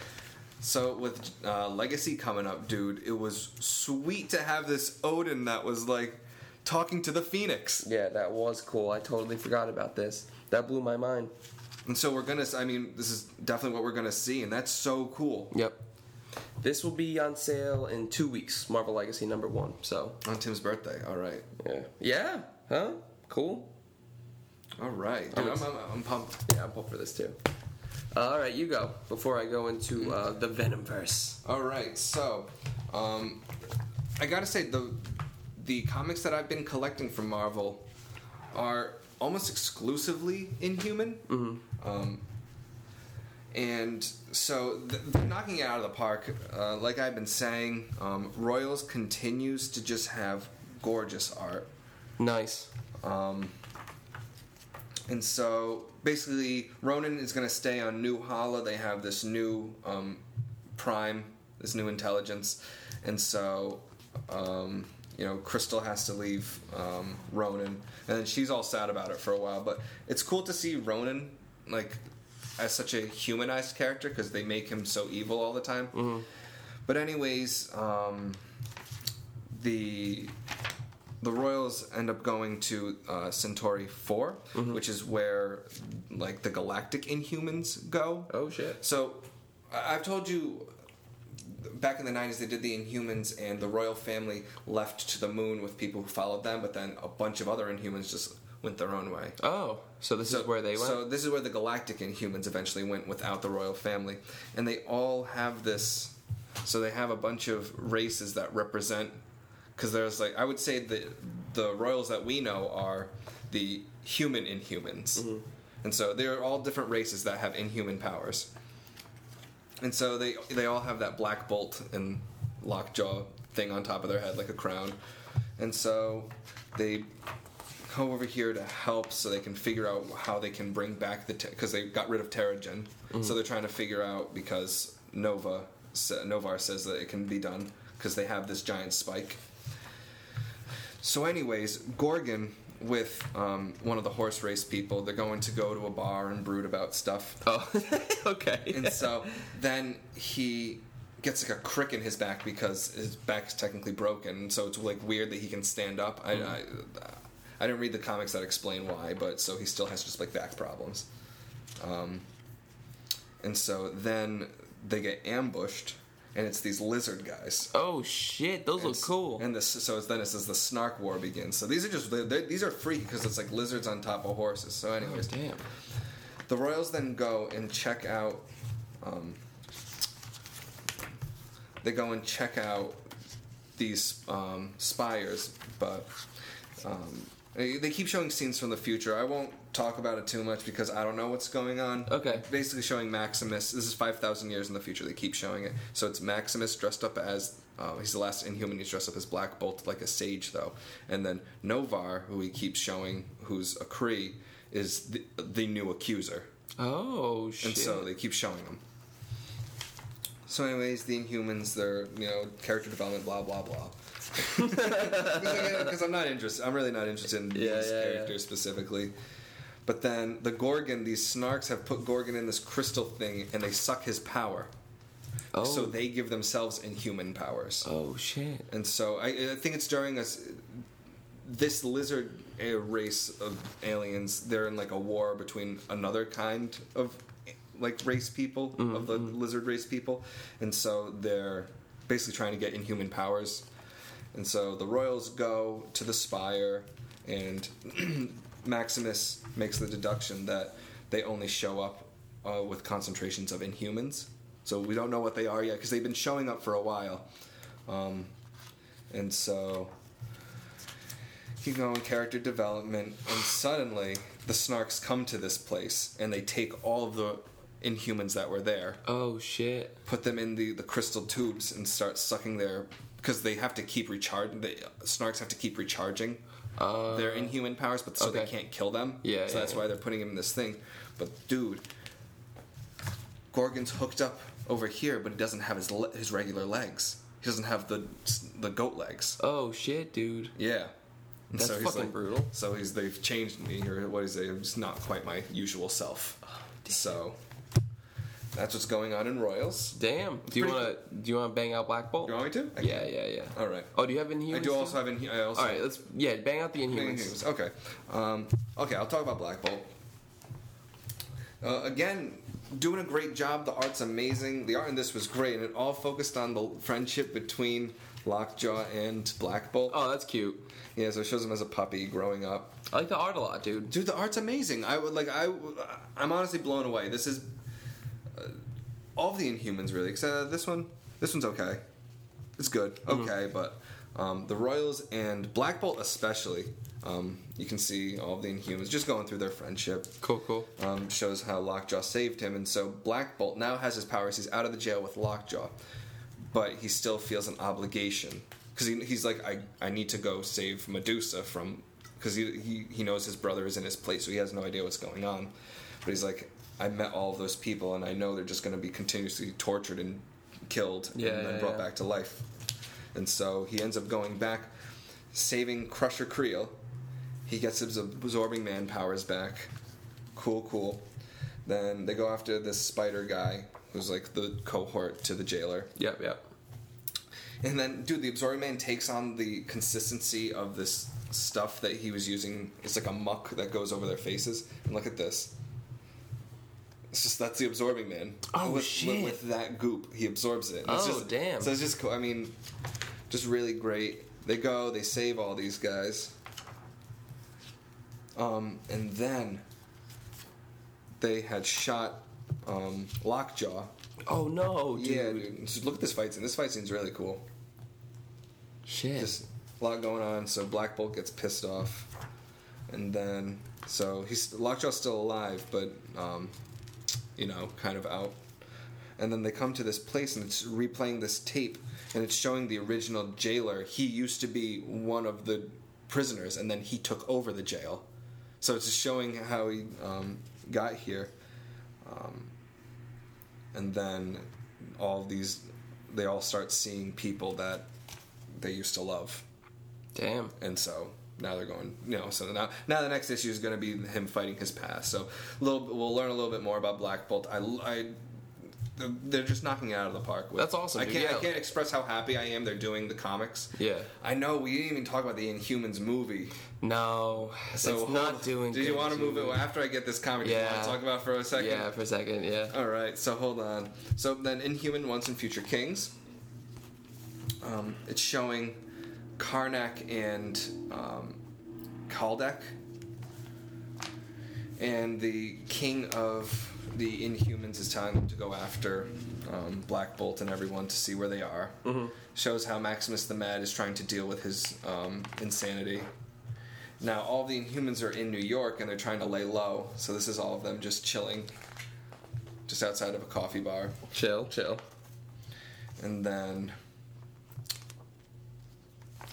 Speaker 1: So with uh, Legacy coming up, dude, it was sweet to have this Odin that was like talking to the Phoenix.
Speaker 2: yeah, that was cool. I totally forgot about this. That blew my mind.
Speaker 1: And so we're gonna. I mean, this is definitely what we're gonna see, and that's so cool.
Speaker 2: Yep. This will be on sale in two weeks. Marvel Legacy number one. So
Speaker 1: On Tim's birthday. All right.
Speaker 2: yeah, yeah, huh? Cool.
Speaker 1: All right. Dude,
Speaker 2: I'm
Speaker 1: I'm, I'm, pumped.
Speaker 2: Yeah, I'm pumped for this too. All right, you go before I go into uh, the Venomverse.
Speaker 1: All right. So, um, I gotta say the the comics that I've been collecting from Marvel are almost exclusively Inhuman. Mm-hmm. Um, and so th- they're knocking it out of the park. Uh, like I've been saying, um, Royals continues to just have gorgeous art.
Speaker 2: Nice.
Speaker 1: Um, and so basically, Ronan is going to stay on New Hala. They have this new um, prime, this new intelligence, and so um, you know Crystal has to leave um, Ronan, and then she's all sad about it for a while. But it's cool to see Ronan like as such a humanized character because they make him so evil all the time. But anyways, um, the the Royals end up going to uh, Centauri 4 which is where like the galactic Inhumans go.
Speaker 2: Oh shit.
Speaker 1: So I- I've told you back in the 90s they did the Inhumans and the royal family left to the moon with people who followed them, but then a bunch of other Inhumans just went their own way.
Speaker 2: Oh, so this is where they went.
Speaker 1: So this is where the galactic Inhumans eventually went without the royal family, and they all have this. So they have a bunch of races that represent, because there's like I would say the the royals that we know are the human Inhumans,
Speaker 2: Mm-hmm.
Speaker 1: and so they're all different races that have inhuman powers. And so they they all have that black bolt and lockjaw thing on top of their head like a crown, and so they come over here to help so they can figure out how they can bring back the because they got rid of Terrigen, so they're trying to figure out because Nova Noh-Varr says that it can be done because they have this giant spike. So, anyways, Gorgon with um, one of the horse race people, they're going to go to a bar and brood about stuff.
Speaker 2: oh, okay.
Speaker 1: And so then he gets like a crick in his back because his back's technically broken. So it's like weird that he can stand up. I, I, I didn't read the comics that explain why, but so he still has just like back problems. Um, and so then they get ambushed, and it's these lizard guys.
Speaker 2: oh shit, those look cool.
Speaker 1: And this, so it's, then it says the Snark War begins. So these are just these are free because it's like lizards on top of horses. So,
Speaker 2: oh,
Speaker 1: anyways,
Speaker 2: damn.
Speaker 1: the Royals then go and check out. Um, they go and check out these um, spires, but um, they, they keep showing scenes from the future. I won't talk about it too much because I don't know what's going on.
Speaker 2: Okay.
Speaker 1: Basically, showing Maximus. This is five thousand years in the future. They keep showing it. So it's Maximus dressed up as. Uh, he's the last Inhuman. He's dressed up as Black Bolt, like a sage, though. And then Noh-Varr, who he keeps showing, who's a Kree, is the, the new accuser.
Speaker 2: Oh shit.
Speaker 1: And so they keep showing them. So, anyways, the Inhumans, their you know character development, blah blah blah. Because I'm not interested. I'm really not interested in
Speaker 2: Yeah,
Speaker 1: these
Speaker 2: yeah,
Speaker 1: characters specifically. But then the Gorgon, these Snarks have put Gorgon in this crystal thing, and they suck his power.
Speaker 2: oh.
Speaker 1: So they give themselves inhuman powers.
Speaker 2: Oh shit.
Speaker 1: And so I, I think it's during us this lizard race of aliens. They're in like a war between another kind of like race people of the mm-hmm. lizard race people, and so they're basically trying to get inhuman powers. And so the royals go to the spire, and Maximus makes the deduction that they only show up uh, with concentrations of inhumans. So we don't know what they are yet because they've been showing up for a while. Um, and so keep going character development and suddenly the snarks come to this place and they take all of the inhumans that were there
Speaker 2: Oh shit.
Speaker 1: put them in the, the crystal tubes and start sucking their because they have to keep recharging the snarks have to keep recharging
Speaker 2: Uh,
Speaker 1: their inhuman powers but so they can't kill them
Speaker 2: Yeah,
Speaker 1: so
Speaker 2: yeah,
Speaker 1: that's
Speaker 2: yeah.
Speaker 1: why they're putting him in this thing but dude gorgon's hooked up over here but he doesn't have his le- his regular legs he doesn't have the the goat legs
Speaker 2: Oh shit, dude.
Speaker 1: yeah. And
Speaker 2: That's fucking brutal.
Speaker 1: So he's they've changed me, or what is it? I'm just not quite my usual self.
Speaker 2: Oh,
Speaker 1: so that's what's going on in Royals.
Speaker 2: Damn. Do you
Speaker 1: Pretty
Speaker 2: wanna do you wanna bang out Black Bolt?
Speaker 1: You want me to? I
Speaker 2: Yeah, yeah, yeah.
Speaker 1: All right.
Speaker 2: Oh, do you have Inhumans?
Speaker 1: I do also have in. I also.
Speaker 2: All right, let's yeah, bang out the Inhumans.
Speaker 1: Inhumans. Okay. Um, okay, I'll talk about Black Bolt. Uh, again, doing a great job. The art's amazing. The art in this was great, and it all focused on the friendship between Lockjaw and Black Bolt.
Speaker 2: Oh, that's cute.
Speaker 1: Yeah, so it shows him as a puppy growing up.
Speaker 2: I like the art a lot, dude.
Speaker 1: Dude, the art's amazing. I would like. I. I'm honestly blown away. This is all of the Inhumans, really. Except uh, this one. This one's okay. It's good. Okay, but um, the Royals and Black Bolt especially. Um, you can see all of the Inhumans just going through their friendship.
Speaker 2: Cool, cool.
Speaker 1: Um, shows how Lockjaw saved him, and so Black Bolt now has his powers. He's out of the jail with Lockjaw, but he still feels an obligation because he, he's like, I, I need to go save Medusa from because he, he he knows his brother is in his place, so he has no idea what's going on. But he's like, I met all of those people, and I know they're just going to be continuously tortured and killed
Speaker 2: Yeah,
Speaker 1: and then
Speaker 2: yeah,
Speaker 1: brought
Speaker 2: yeah.
Speaker 1: back to life. And so he ends up going back, saving Crusher Creel. He gets his absorbing man powers back. Cool, cool. Then they go after this spider guy, who's like the cohort to the jailer.
Speaker 2: Yep, yep.
Speaker 1: And then, dude, the absorbing man takes on the consistency of this stuff that he was using. It's like a muck that goes over their faces. And look at this. It's just that's the absorbing man.
Speaker 2: Oh,
Speaker 1: with,
Speaker 2: shit.
Speaker 1: With, with that goop, he absorbs it. And
Speaker 2: Oh,
Speaker 1: just,
Speaker 2: damn.
Speaker 1: So it's just cool. I mean, just really great. They go, they save all these guys. Um, and then they had shot um, Lockjaw.
Speaker 2: Oh no, dude.
Speaker 1: Yeah, dude. Just look at this fight scene. This fight scene's really cool.
Speaker 2: Shit.
Speaker 1: Just a lot going on. So Black Bolt gets pissed off, and then so he's Lockjaw's still alive, but um, you know, kind of out. And then they come to this place, and it's replaying this tape, and it's showing the original jailer. He used to be one of the prisoners, and then he took over the jail. So it's just showing how he um, got here. Um, and then all these, they all start seeing people that they used to love
Speaker 2: Damn.
Speaker 1: and so now they're going you know so now now the next issue is going to be him fighting his past so a little we'll learn a little bit more about black bolt i, I they're just knocking it out of the park with,
Speaker 2: That's awesome,
Speaker 1: i can't i can't express how happy i am they're doing the comics
Speaker 2: Yeah.
Speaker 1: i know we didn't even talk about the inhumans movie
Speaker 2: No,
Speaker 1: so
Speaker 2: it's not doing.
Speaker 1: did you want to move it after i get this comic do you want
Speaker 2: Yeah.
Speaker 1: to talk about for a second
Speaker 2: Yeah, for a second. Yeah.
Speaker 1: all right, so hold on. So then, Inhuman Once and Future Kings. Um, it's showing Karnak and um, Kaldek, and the king of the Inhumans is telling them to go after um, Black Bolt and everyone to see where they are. Shows how Maximus the Mad is trying to deal with his um, insanity. Now, all the Inhumans are in New York and they're trying to lay low, so this is all of them just chilling just outside of a coffee bar.
Speaker 2: Chill, chill.
Speaker 1: And then uh,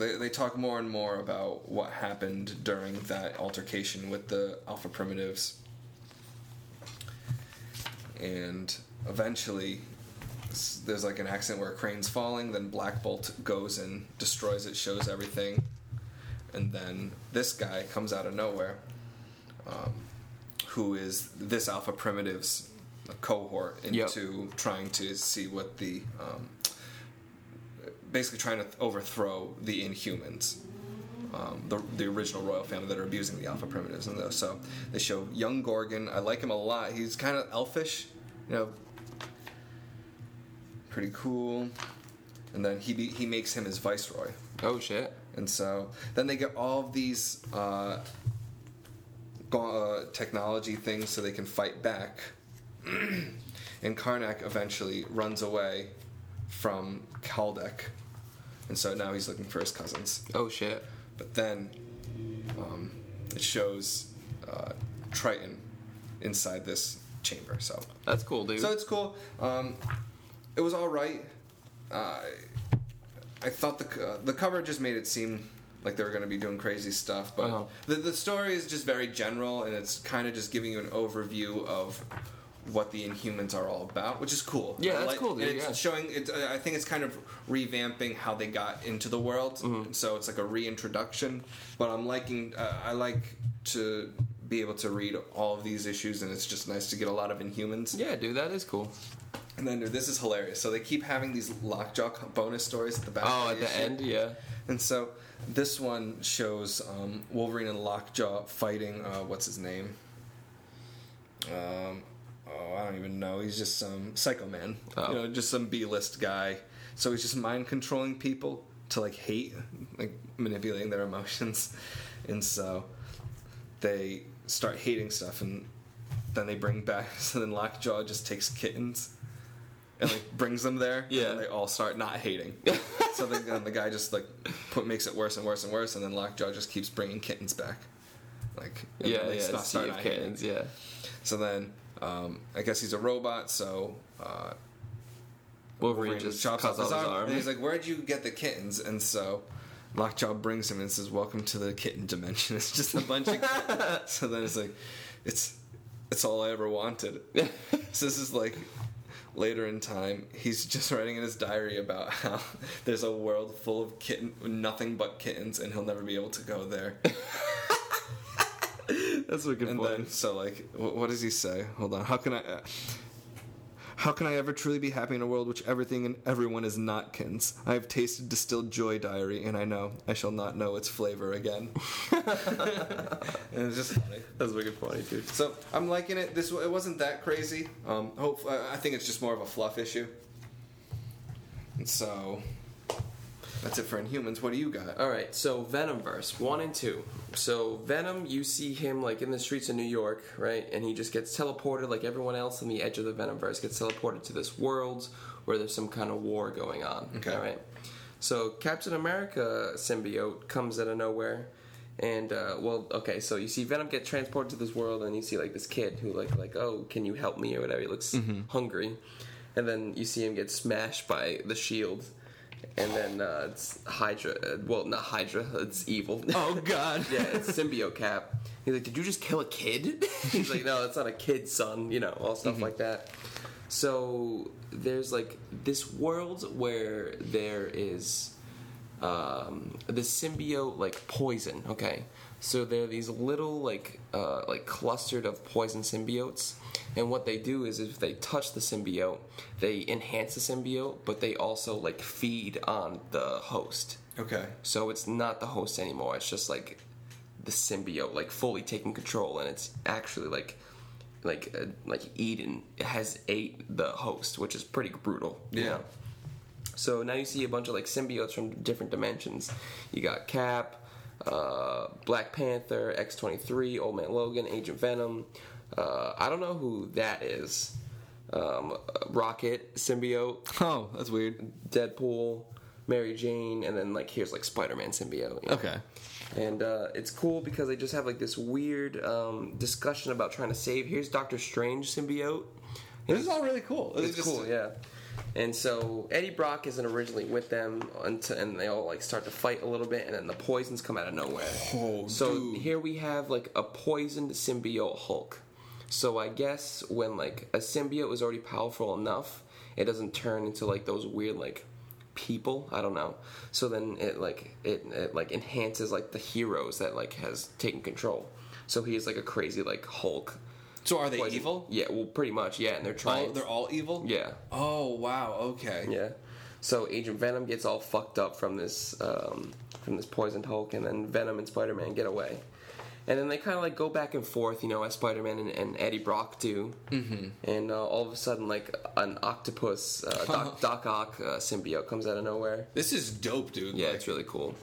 Speaker 1: they, they talk more and more about what happened during that altercation with the Alpha Primitives. And eventually, there's like an accident where a crane's falling, then Black Bolt goes and destroys it, shows everything. And then this guy comes out of nowhere, um, who is this Alpha Primitives cohort
Speaker 2: Yep.
Speaker 1: into trying to see what the um, basically trying to overthrow the Inhumans, um, the the original royal family that are abusing the Alpha Primitives, and those. So they show young Gorgon. I like him a lot. He's kind of elfish, you know, pretty cool. And then he be, he makes him his viceroy.
Speaker 2: Oh shit.
Speaker 1: And so then they get all of these uh, go- uh, technology things so they can fight back. and Karnak eventually runs away from Kaldek. And so now he's looking for his cousins.
Speaker 2: Oh shit.
Speaker 1: But then um, it shows uh, Triton inside this chamber. So
Speaker 2: That's cool, dude.
Speaker 1: so it's cool. Um, it was all right. Uh, I thought the co- the cover just made it seem like they were going to be doing crazy stuff, but
Speaker 2: Uh-huh.
Speaker 1: the the story is just very general, and it's kind of just giving you an overview of what the Inhumans are all about, which is cool.
Speaker 2: Yeah, that's
Speaker 1: like-
Speaker 2: cool, dude,
Speaker 1: It's
Speaker 2: yeah.
Speaker 1: showing. It, I think it's kind of revamping how they got into the world,
Speaker 2: Mm-hmm.
Speaker 1: so it's like a reintroduction. But I'm liking. Uh, I like to be able to read all of these issues, and it's just nice to get a lot of Inhumans.
Speaker 2: yeah, dude, that is cool.
Speaker 1: And then this is hilarious. So they keep having these lockjaw bonus stories at the back.
Speaker 2: Oh, at the end, yeah.
Speaker 1: And so this one shows um, Wolverine and Lockjaw fighting. Uh, what's his name? Um, oh, I don't even know. He's just some psycho man.
Speaker 2: Oh.
Speaker 1: You know, just some B list guy. So he's just mind controlling people to like hate, like manipulating their emotions, and so they start hating stuff, and then they bring back. So then Lockjaw just takes kittens. And like brings them there,
Speaker 2: Yeah.
Speaker 1: And they all start not hating. so then, then the guy just like put makes it worse and worse and worse, and then Lockjaw just keeps bringing kittens back, like
Speaker 2: Yeah,
Speaker 1: they
Speaker 2: yeah,
Speaker 1: start hating.
Speaker 2: kittens, yeah.
Speaker 1: So then, um, I guess he's a robot, so uh,
Speaker 2: Wolverine, just
Speaker 1: chops off his
Speaker 2: his
Speaker 1: arm.
Speaker 2: arm.
Speaker 1: And he's like, "Where'd you get the kittens?" And so Lockjaw brings him and says, "Welcome to the kitten dimension." It's just a bunch of. kittens. so then it's like, it's it's all I ever wanted. so this is like later in time. He's just writing in his diary about how there's a world full of kitten, nothing but kittens, and he'll never be able to go there.
Speaker 2: That's a good
Speaker 1: And
Speaker 2: point.
Speaker 1: then, so like, wh- what does he say? Hold on. How can I? Uh, how can I ever truly be happy in a world which everything and everyone is not kins? I have tasted distilled joy diary, and I know I shall not know its flavor again. and it's just funny.
Speaker 2: That's wicked funny, dude.
Speaker 1: So I'm liking it. This it wasn't that crazy. Um, hope I think it's just more of a fluff issue. And so that's it for Inhumans. What do you got?
Speaker 2: All right, so Venomverse one and two. So Venom, you see him like in the streets of New York, right? And he just gets teleported, like everyone else on the edge of the Venomverse, gets teleported to this world where there's some kind of war going on.
Speaker 1: Okay.
Speaker 2: All right. So Captain America symbiote comes out of nowhere, and uh, well, okay, so you see Venom get transported to this world, and you see like this kid who like like oh, can you help me or whatever? He looks hungry, and then you see him get smashed by the shield. And then uh, it's Hydra. Uh, well, not Hydra. It's evil.
Speaker 1: Oh God.
Speaker 2: yeah, it's symbiote cap. He's like, "Did you just kill a kid?" He's like, "No, that's not a kid, son." You know, all stuff like that. So there's like this world where there is um, the symbiote like poison. Okay, so they're these little like uh, like clustered of poison symbiotes, and what they do is if they touch the symbiote, they enhance the symbiote, but they also like feed on the host.
Speaker 1: Okay.
Speaker 2: So it's not the host anymore. It's just like the symbiote, like fully taking control, and it's actually like like uh, like Eden has ate the host, which is pretty brutal. you
Speaker 1: Yeah.
Speaker 2: know? So now you see a bunch of like symbiotes from different dimensions. You got Cap, uh, Black Panther, X twenty three, Old Man Logan, Agent Venom. Uh, I don't know who that is. Um, Rocket symbiote,
Speaker 1: Oh, that's weird.
Speaker 2: Deadpool, Mary Jane, and then like here's like Spider Man symbiote. you know?
Speaker 1: Okay.
Speaker 2: And uh, it's cool because they just have like this weird um, discussion about trying to save. Here's Doctor Strange symbiote.
Speaker 1: This is all really cool.
Speaker 2: It's cool, yeah. And so Eddie Brock isn't originally with them, until, and they all like start to fight a little bit, and then the poisons come out of nowhere.
Speaker 1: Oh,
Speaker 2: so
Speaker 1: dude.
Speaker 2: here we have like a poisoned symbiote Hulk. So I guess when like a symbiote is already powerful enough, it doesn't turn into like those weird like people. I don't know. So then it like it, it like enhances like the heroes that like has taken control. So he is like a crazy like Hulk.
Speaker 1: So are they
Speaker 2: poison-
Speaker 1: evil?
Speaker 2: Yeah, well, pretty much. Yeah, and they're trying.
Speaker 1: All, they're all evil.
Speaker 2: yeah.
Speaker 1: Oh wow. Okay.
Speaker 2: Yeah. So Agent Venom gets all fucked up from this um, from this poisoned Hulk, and then Venom and Spider Man get away, and then they kind of like go back and forth, you know, as Spider Man and, and Eddie Brock do, mm-hmm. and uh, all of a sudden, like an octopus uh, Doc, Doc Ock uh, symbiote comes out of nowhere.
Speaker 1: This is dope, dude.
Speaker 2: Yeah,
Speaker 1: Like,
Speaker 2: it's really cool.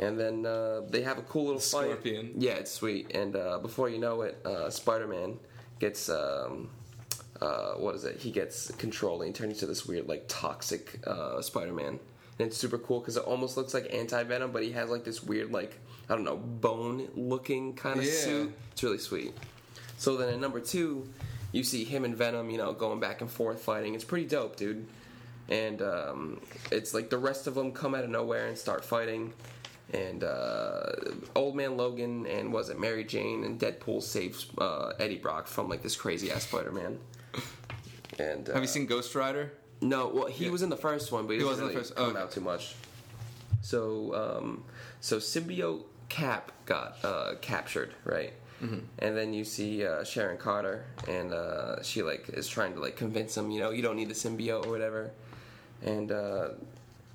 Speaker 2: And then uh, they have a cool little fight.
Speaker 1: Scorpion.
Speaker 2: Yeah, it's sweet. And uh, before you know it, uh, Spider Man gets um, uh, what is it? He gets control and he turns into this weird like toxic uh, Spider Man. And it's super cool because it almost looks like anti venom, but he has like this weird like I don't know bone looking kind of
Speaker 1: Yeah.
Speaker 2: suit. It's really sweet. So then in number two, you see him and Venom, you know, going back and forth fighting. It's pretty dope, dude. And um, it's like the rest of them come out of nowhere and start fighting. And uh, Old Man Logan and was it Mary Jane and Deadpool saves uh, Eddie Brock from like this crazy ass Spider Man. And uh,
Speaker 1: Have you seen Ghost Rider?
Speaker 2: no, well, he was in the first one, but he,
Speaker 1: He
Speaker 2: wasn't
Speaker 1: was in the first-
Speaker 2: coming
Speaker 1: okay.
Speaker 2: out too much. So, um, so symbiote Cap got uh, captured, right?
Speaker 1: Mm-hmm.
Speaker 2: And then you see uh, Sharon Carter, and uh, she like is trying to like convince him, you know, you don't need a symbiote or whatever. And uh,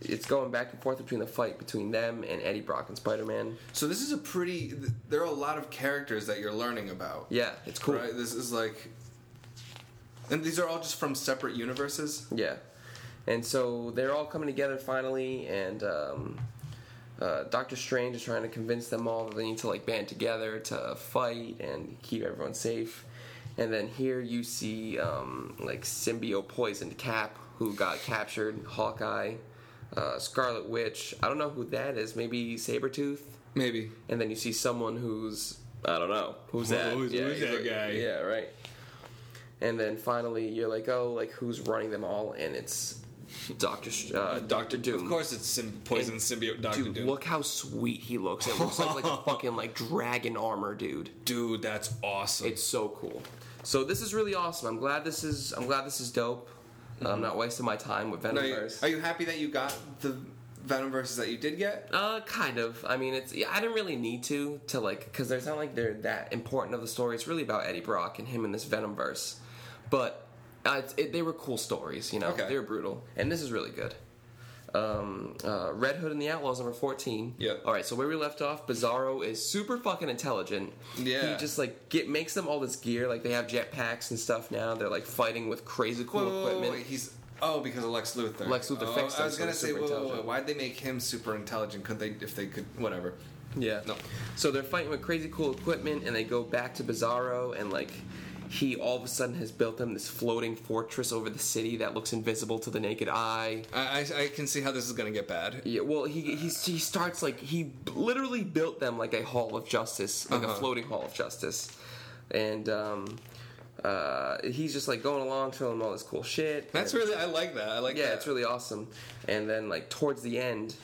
Speaker 2: it's going back and forth between the fight between them and Eddie Brock and Spider Man.
Speaker 1: So this is a pretty. th- There are a lot of characters that you're learning about.
Speaker 2: Yeah, it's cool.
Speaker 1: Right. This is like. And these are all just from separate universes.
Speaker 2: Yeah. And so they're all coming together finally, and um, uh, Doctor Strange is trying to convince them all that they need to like band together to fight and keep everyone safe. And then here you see um, like symbiote poisoned Cap, who got captured, Hawkeye, uh, Scarlet Witch. I don't know who that is. Maybe Sabretooth.
Speaker 1: Maybe.
Speaker 2: And then you see someone who's I don't know who's
Speaker 1: Whoa,
Speaker 2: that.
Speaker 1: who's-
Speaker 2: yeah,
Speaker 1: who's that
Speaker 2: like-
Speaker 1: guy?
Speaker 2: Yeah, right. And then finally, you're like, oh, like who's running them all? And it's Doctor uh, Doctor Doom.
Speaker 1: Of course, it's sim- poison
Speaker 2: And-
Speaker 1: symbiote Doctor
Speaker 2: Dude,
Speaker 1: Doom.
Speaker 2: look how sweet he looks. It looks like, like a fucking like dragon armor, dude.
Speaker 1: Dude, that's awesome.
Speaker 2: It's so cool. So this is really awesome. I'm glad this is. I'm glad this is dope. I'm not wasting my time with Venomverse.
Speaker 1: are you happy that you got the Venom verses that you did get?
Speaker 2: Uh, kind of. I mean, it's. Yeah, I didn't really need to to like because there's not like they're that important of the story. It's really about Eddie Brock and him in this Venomverse, but uh, it's, it, they were cool stories. You know,
Speaker 1: Okay.
Speaker 2: they were brutal, and this is really good. Um, uh, Red Hood and the Outlaws number fourteen.
Speaker 1: Yep.
Speaker 2: All right, so where we left off, Bizarro is super fucking intelligent.
Speaker 1: Yeah.
Speaker 2: He just like get makes them all this gear. Like they have jetpacks and stuff now. They're like fighting with crazy cool
Speaker 1: wait,
Speaker 2: equipment.
Speaker 1: wait, He's oh because of Lex Luthor.
Speaker 2: Lex Luthor
Speaker 1: oh,
Speaker 2: fixed
Speaker 1: I was gonna
Speaker 2: he's
Speaker 1: say,
Speaker 2: intelligent.
Speaker 1: why'd they make him super intelligent? Could they if they could whatever?
Speaker 2: Yeah.
Speaker 1: No.
Speaker 2: So they're fighting with crazy cool equipment, and they go back to Bizarro, and like he all of a sudden has built them this floating fortress over the city that looks invisible to the naked eye.
Speaker 1: I, I I can see how this is gonna get bad.
Speaker 2: Yeah, well, he he starts like he literally built them like a hall of justice, like a
Speaker 1: Uh-huh.
Speaker 2: floating hall of justice, and um, uh, he's just like going along, showing them all this cool shit.
Speaker 1: That's
Speaker 2: and-
Speaker 1: really I like that. I like
Speaker 2: yeah,
Speaker 1: that.
Speaker 2: it's really awesome. And then like towards the end,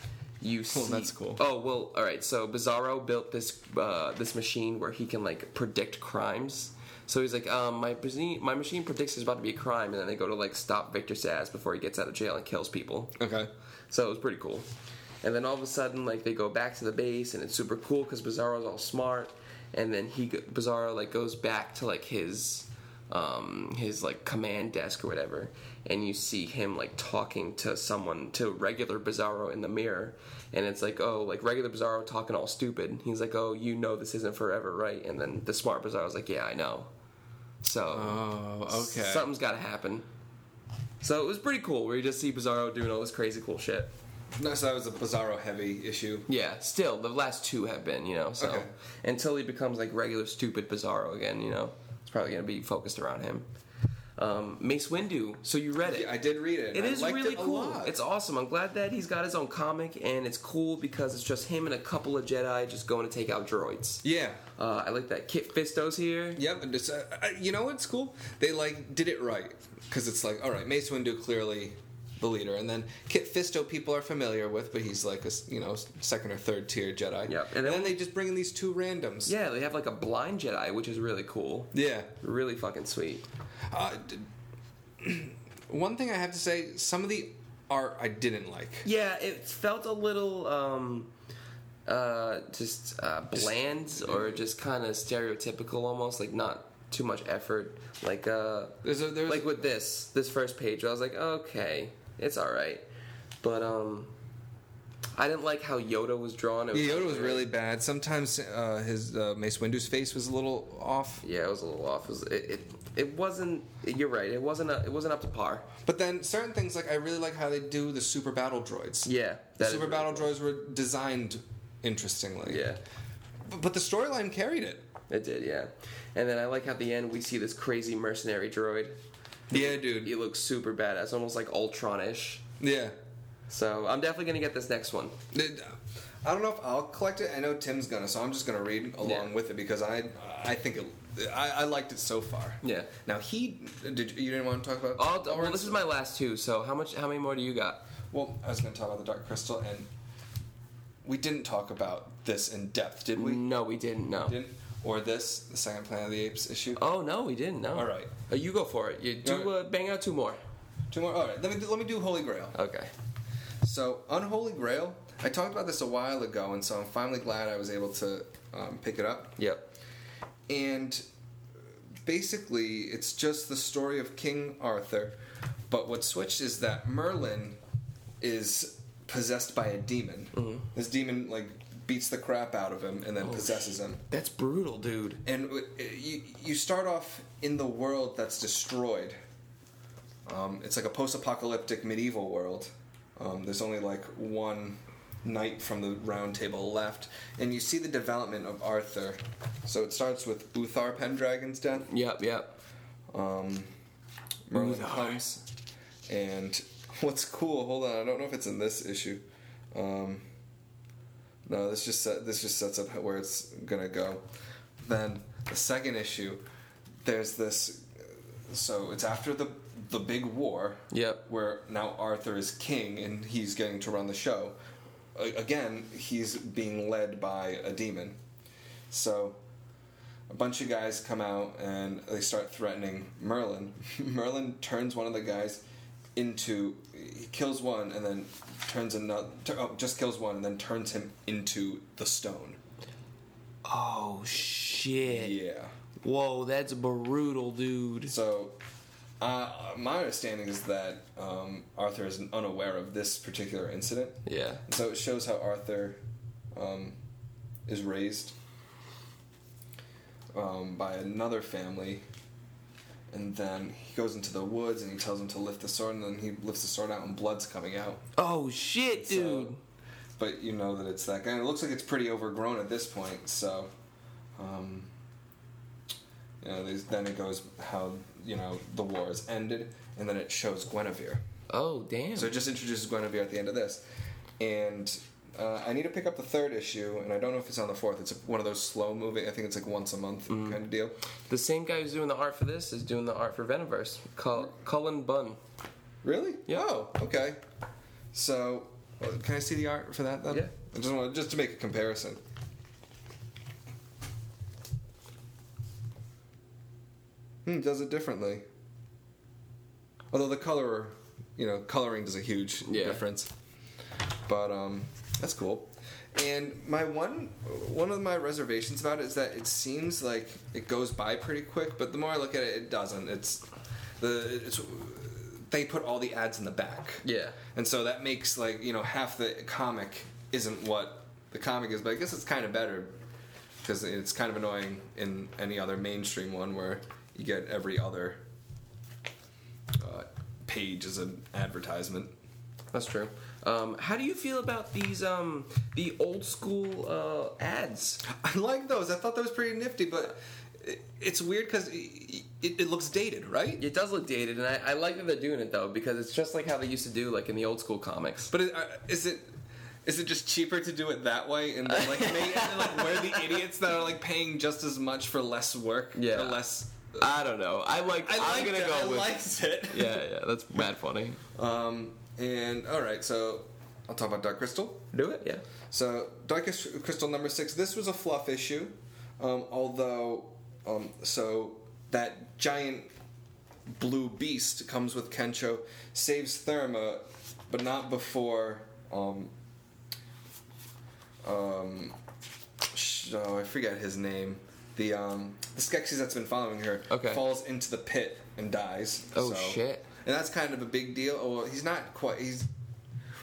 Speaker 2: you see.
Speaker 1: that's cool.
Speaker 2: Oh well, all right. So Bizarro built this uh, this machine where he can like predict crimes. So he's like, um, my machine, my machine predicts there's about to be a crime, and then they go to like stop Victor Zsasz before he gets out of jail and kills people.
Speaker 1: okay.
Speaker 2: So it was pretty cool. And then all of a sudden, like they go back to the base, and it's super cool because Bizarro's all smart. And then he Bizarro like goes back to like his um, his like command desk or whatever, and you see him like talking to someone to regular Bizarro in the mirror, and it's like oh like regular Bizarro talking all stupid. He's like oh you know this isn't forever right, and then the smart Bizarro's like yeah I know. So
Speaker 1: Oh, okay.
Speaker 2: something's got to happen. So it was pretty cool where you just see Bizarro doing all this crazy cool shit.
Speaker 1: No, so that was a Bizarro heavy issue.
Speaker 2: Yeah, still the last two have been, you know. So
Speaker 1: Okay.
Speaker 2: until he becomes like regular stupid Bizarro again, you know, probably gonna be focused around him. Um, Mace Windu. So you read it.
Speaker 1: Yeah, I did read it.
Speaker 2: It
Speaker 1: I
Speaker 2: is
Speaker 1: liked
Speaker 2: really
Speaker 1: it a
Speaker 2: cool.
Speaker 1: lot.
Speaker 2: It's awesome. I'm glad that he's got his own comic, and it's cool because it's just him and a couple of Jedi just going to take out droids.
Speaker 1: yeah.
Speaker 2: Uh, I like that. Kit Fisto's here.
Speaker 1: Yep, and it's, uh, uh, you know what's cool? They like did it right because it's like, all right, Mace Windu clearly the leader, and then Kit Fisto people are familiar with, but he's like a you know second or third tier Jedi.
Speaker 2: Yep,
Speaker 1: and
Speaker 2: and
Speaker 1: then, they just bring in these two randoms.
Speaker 2: Yeah, they have like a blind Jedi, which is really cool.
Speaker 1: yeah.
Speaker 2: Really fucking sweet.
Speaker 1: Uh, d- one thing I have to say, some of the art I didn't like.
Speaker 2: Yeah, it felt a little um uh just uh bland or just kind of stereotypical almost like not too much effort like uh
Speaker 1: There's a there's
Speaker 2: like with this this first page I was like okay it's all right but um I didn't like how Yoda was drawn it
Speaker 1: yeah, Yoda was really bad. Sometimes uh, his uh, Mace Windu's face was a little off.
Speaker 2: yeah it was a little off it was, it, it it wasn't you're right it wasn't a, it wasn't up to par
Speaker 1: But then certain things like I really like how they do the super battle droids.
Speaker 2: yeah
Speaker 1: the super
Speaker 2: really
Speaker 1: battle
Speaker 2: cool.
Speaker 1: droids were designed interestingly.
Speaker 2: yeah
Speaker 1: B- But the storyline carried it.
Speaker 2: it did yeah and then I like how at the end we see this crazy mercenary droid
Speaker 1: Yeah, dude.
Speaker 2: He looks super badass, almost like Ultron-ish.
Speaker 1: Yeah.
Speaker 2: So I'm definitely gonna get this next one.
Speaker 1: It- I don't know if I'll collect it. I know Tim's gonna, so I'm just gonna read along
Speaker 2: Yeah.
Speaker 1: with it because I I think it, I, I liked it so far.
Speaker 2: Yeah.
Speaker 1: Now he did. You, you didn't want to talk about?
Speaker 2: Oh, well, this is my last two. So how much? How many more do you got?
Speaker 1: Well, I was gonna talk about the Dark Crystal, and we didn't talk about this in depth, did we?
Speaker 2: No, we didn't. No.
Speaker 1: Didn't. Or this, the second Planet of the Apes issue.
Speaker 2: Oh no, we didn't. No.
Speaker 1: All right.
Speaker 2: Oh, you go for it. You do uh, bang out two more.
Speaker 1: Two more. All right. Let me do, let me do Holy Grail.
Speaker 2: Okay.
Speaker 1: So, Unholy Grail, I talked about this a while ago, and so I'm finally glad I was able to um, pick it up.
Speaker 2: Yep.
Speaker 1: And basically, it's just the story of King Arthur, but what switched is that Merlin is possessed by a demon.
Speaker 2: Mm-hmm.
Speaker 1: This demon, like, beats the crap out of him and then possesses him.
Speaker 2: That's brutal, dude.
Speaker 1: And you, you start off in the world that's destroyed, Um, it's like a post-apocalyptic medieval world. Um, there's only like one knight from the round table left, and you see the development of Arthur. So it starts with Uther Pendragon's death.
Speaker 2: Yep, yep.
Speaker 1: Um, Merlin
Speaker 2: Uther.
Speaker 1: comes, and what's cool? Hold on, I don't know if it's in this issue. Um, no, this just set, this just sets up where it's gonna go. Then the second issue, there's this. So it's after the the big war.
Speaker 2: Yep.
Speaker 1: Where now Arthur is king and he's getting to run the show. A- Again, he's being led by a demon. So a bunch of guys come out and they start threatening Merlin. Merlin turns one of the guys into he kills one and then turns another oh, just kills one and then turns him into the stone.
Speaker 2: Oh shit.
Speaker 1: Yeah.
Speaker 2: Whoa, that's brutal, dude.
Speaker 1: So uh, my understanding is that um, Arthur is unaware of this particular incident.
Speaker 2: Yeah.
Speaker 1: So it shows how Arthur um, is raised um, by another family, and then he goes into the woods and he tells him to lift the sword, and then he lifts the sword out and blood's coming out.
Speaker 2: Oh shit,
Speaker 1: So-
Speaker 2: dude.
Speaker 1: but you know that it's that guy. And it looks like it's pretty overgrown at this point. So, um, you know, then it goes how you know the war is ended, and then it shows Guinevere.
Speaker 2: oh damn.
Speaker 1: So it just introduces Guinevere at the end of this, and uh, I need to pick up the third issue, and I don't know if it's on the fourth. It's one of those slow moving. I think it's like once a month kind of deal.
Speaker 2: the same guy who's doing the art for this is doing the art for Venomverse. Cul- Cullen Bunn.
Speaker 1: Really?
Speaker 2: Yeah.
Speaker 1: Oh, okay. So, uh, can I see the art for that then?
Speaker 2: Yeah.
Speaker 1: I just want just to make a comparison. Hmm, does it differently. Although the color, you know, coloring does a huge
Speaker 2: Yeah.
Speaker 1: difference. But um, that's cool. And my one one of my reservations about it is that it seems like it goes by pretty quick, but the more I look at it, it doesn't. It's the it's they put all the ads in the back.
Speaker 2: Yeah.
Speaker 1: And so that makes like you know half the comic isn't what the comic is, but I guess it's kind of better because it's kind of annoying in any other mainstream one where you get every other uh, page as an advertisement.
Speaker 2: That's true. Um, how do you feel about these um, the old school uh, ads?
Speaker 1: I like those. I thought that was pretty nifty, but it's weird because it, it, it looks dated, right?
Speaker 2: It does look dated, and I, I like that they're doing it though because it's just like how they used to do like in the old school comics.
Speaker 1: But it, uh, is it? Is it just cheaper to do it that way, and then like make, and then, like we're the idiots that are like paying just as much for less work,
Speaker 2: Yeah.
Speaker 1: or less
Speaker 2: I don't know. I like.
Speaker 1: I
Speaker 2: I'm gonna
Speaker 1: it.
Speaker 2: go
Speaker 1: I
Speaker 2: with.
Speaker 1: liked it.
Speaker 2: Yeah, yeah, that's mad funny.
Speaker 1: Um, and all right, so I'll talk about Dark Crystal.
Speaker 2: Do it, yeah.
Speaker 1: So Dark Crystal number six. This was a fluff issue, um, although um, so that giant blue beast comes with Kensho, saves Thurma, but not before. Um, um, oh, I forget his name. The um, the Skeksis that's been following her
Speaker 2: Okay.
Speaker 1: falls into the pit and dies.
Speaker 2: Oh,
Speaker 1: so-
Speaker 2: shit.
Speaker 1: And that's kind of a big deal. Oh, well, he's not quite. He's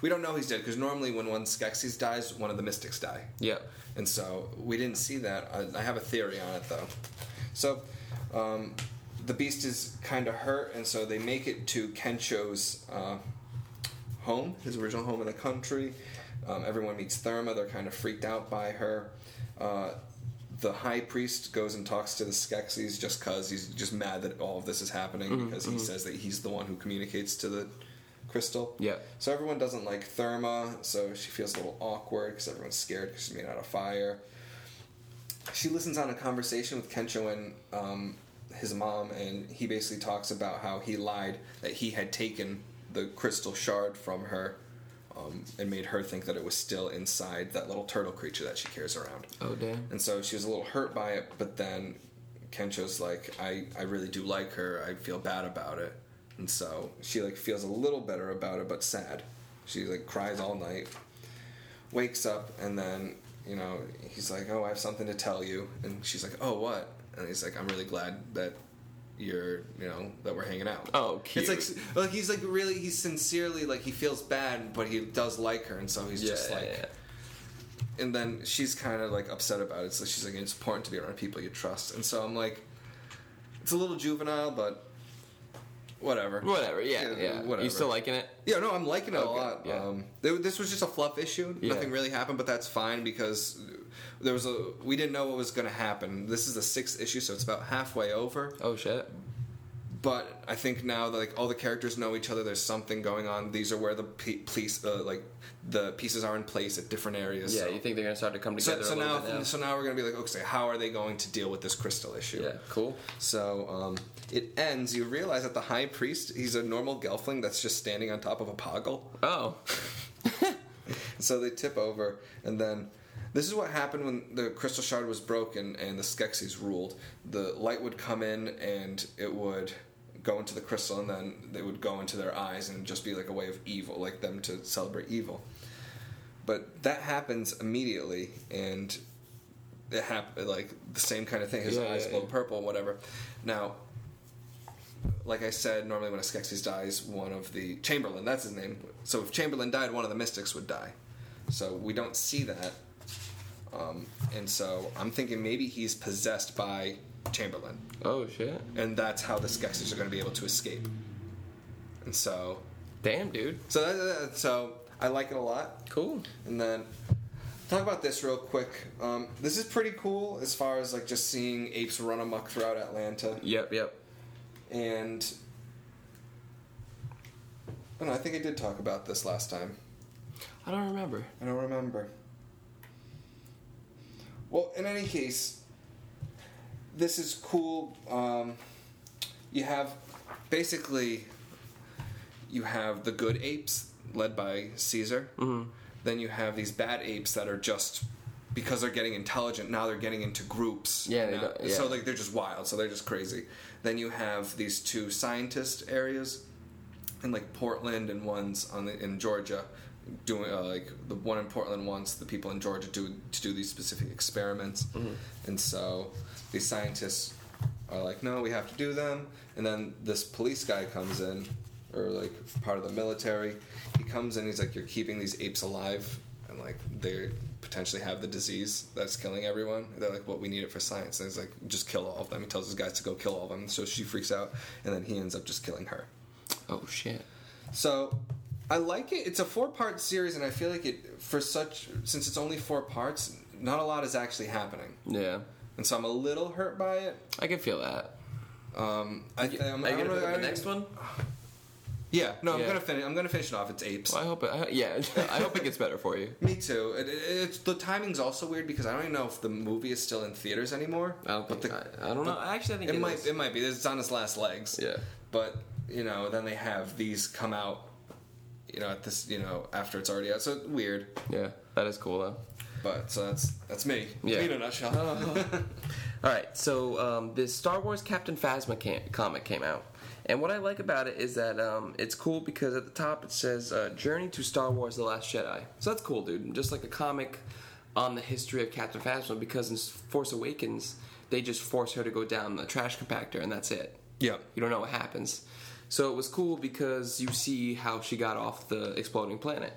Speaker 1: we don't know he's dead because normally when one Skeksis dies, one of the Mystics die.
Speaker 2: Yeah.
Speaker 1: And so we didn't see that. I, I have a theory on it though. So um, the beast is kind of hurt, and so they make it to Kensho's uh, home, his original home in the country. Um, everyone meets Thurma. They're kind of freaked out by her. Uh, the high priest goes and talks to the Skeksis just because he's just mad that all of this is happening because he says that he's the one who communicates to the crystal.
Speaker 2: Yeah.
Speaker 1: So everyone doesn't like Thurma, so she feels a little awkward because everyone's scared because she's made out of fire. She listens on a conversation with Kensho and um, his mom, and he basically talks about how he lied that he had taken the crystal shard from her um, and made her think that it was still inside that little turtle creature that she carries around.
Speaker 2: Oh damn.
Speaker 1: And so she was a little hurt by it, but then Kensho's like, I, I really do like her. I feel bad about it. And so she like feels a little better about it, but sad. She like cries all night, wakes up, and then, you know, he's like, Oh, I have something to tell you. And she's like, Oh, what? And he's like, I'm really glad that you're, you know, that we're hanging out.
Speaker 2: Oh, cute.
Speaker 1: It's like, like he's like really, he's sincerely like he feels bad, but he does like her, and so he's
Speaker 2: Yeah,
Speaker 1: just
Speaker 2: yeah,
Speaker 1: like,
Speaker 2: yeah.
Speaker 1: and then she's kind of like upset about it. So she's like, it's important to be around people you trust. And so I'm like, it's a little juvenile, but whatever.
Speaker 2: Whatever. Yeah.
Speaker 1: Yeah,
Speaker 2: Yeah.
Speaker 1: whatever.
Speaker 2: You still liking it?
Speaker 1: Yeah, no, I'm liking it a lot.
Speaker 2: yeah.
Speaker 1: Um, th- this was just a fluff issue.
Speaker 2: Yeah.
Speaker 1: Nothing really happened, but that's fine because there was a we didn't know what was going to happen. This is the sixth issue, so it's about halfway over.
Speaker 2: Oh shit.
Speaker 1: But I think now that like all the characters know each other, there's something going on. These are where the pe- police, uh, like the pieces are in place at different areas.
Speaker 2: Yeah.
Speaker 1: so.
Speaker 2: You think they're gonna start to come together
Speaker 1: so
Speaker 2: a
Speaker 1: now,
Speaker 2: now?
Speaker 1: so now we're gonna be like, okay, how are they going to deal with this crystal issue?
Speaker 2: Yeah. Cool.
Speaker 1: So um, it ends. You realize that the high priest, he's a normal gelfling that's just standing on top of a poggle.
Speaker 2: Oh.
Speaker 1: So they tip over, and then this is what happened when the crystal shard was broken and the Skeksis ruled. The light would come in and it would go into the crystal, and then they would go into their eyes and just be like a way of evil, like them to celebrate evil. But that happens immediately, and it happened like the same kind of thing. His
Speaker 2: Yeah,
Speaker 1: eyes
Speaker 2: yeah,
Speaker 1: glow
Speaker 2: yeah.
Speaker 1: purple, whatever. Now, like I said, normally when a Skeksis dies, one of the Chamberlain, that's his name. So if Chamberlain died, one of the Mystics would die. So we don't see that. Um, and so I'm thinking maybe he's possessed by Chamberlain.
Speaker 2: Oh shit.
Speaker 1: And that's how the Skeksis are going to be able to escape. And so,
Speaker 2: Damn, dude.
Speaker 1: so that, that- so I like it a lot.
Speaker 2: Cool.
Speaker 1: And then talk about this real quick. Um, this is pretty cool as far as like just seeing apes run amok throughout Atlanta.
Speaker 2: Yep. Yep.
Speaker 1: And I know, I think I did talk about this last time.
Speaker 2: I don't remember.
Speaker 1: I don't remember. Well, in any case, this is cool. Um, you have basically you have the good apes led by Caesar. Mm-hmm. Then you have these bad apes that are just because they're getting intelligent now they're getting into groups.
Speaker 2: Yeah, they
Speaker 1: now.
Speaker 2: yeah.
Speaker 1: So like they're just wild. So they're just crazy. Then you have these two scientist areas in like Portland and one's on the, in Georgia doing uh, like the one in Portland wants the people in Georgia do to do these specific experiments, and so these scientists are like, no, we have to do them, and then this police guy comes in, or like part of the military, he comes in, he's like, you're keeping these apes alive, and like they potentially have the disease that's killing everyone. They're like, well, we need it for science, and he's like, just kill all of them. He tells his guys to go kill all of them, so she freaks out, and then he ends up just killing her.
Speaker 2: Oh shit.
Speaker 1: So I like it. It's a four part series, and I feel like it for such since it's only four parts, not a lot is actually happening,
Speaker 2: Yeah.
Speaker 1: and so I'm a little hurt by it.
Speaker 2: I can feel that.
Speaker 1: Um, I, th- I'm,
Speaker 2: Are you
Speaker 1: I'm
Speaker 2: gonna
Speaker 1: really-
Speaker 2: pick up
Speaker 1: I-
Speaker 2: the next one?
Speaker 1: Yeah, no, I'm
Speaker 2: Yeah.
Speaker 1: gonna finish. I'm gonna finish it off. It's apes.
Speaker 2: Well, I hope it. I, yeah. I hope it gets better for you.
Speaker 1: Me too. It, it, it's the timing's also weird because I don't even know if the movie is still in theaters anymore.
Speaker 2: I don't
Speaker 1: But
Speaker 2: think.
Speaker 1: the-
Speaker 2: I, I don't know. Actually, I think
Speaker 1: it,
Speaker 2: it,
Speaker 1: might.
Speaker 2: is.
Speaker 1: It might be. It's on its last legs.
Speaker 2: Yeah.
Speaker 1: But you know, then they have these come out. You know, at this. You know, after it's already out. So weird.
Speaker 2: Yeah. That is cool though.
Speaker 1: But so that's that's me.
Speaker 2: Yeah.
Speaker 1: Me in a nutshell.
Speaker 2: All right, so um, this Star Wars Captain Phasma cam- comic came out, and what I like about it is that um, it's cool because at the top it says uh, "Journey to Star Wars: The Last Jedi." So that's cool, dude. Just like a comic on the history of Captain Phasma, because in Force Awakens they just force her to go down the trash compactor, and that's it.
Speaker 1: yeah.
Speaker 2: You don't know what happens. So it was cool because you see how she got off the exploding planet.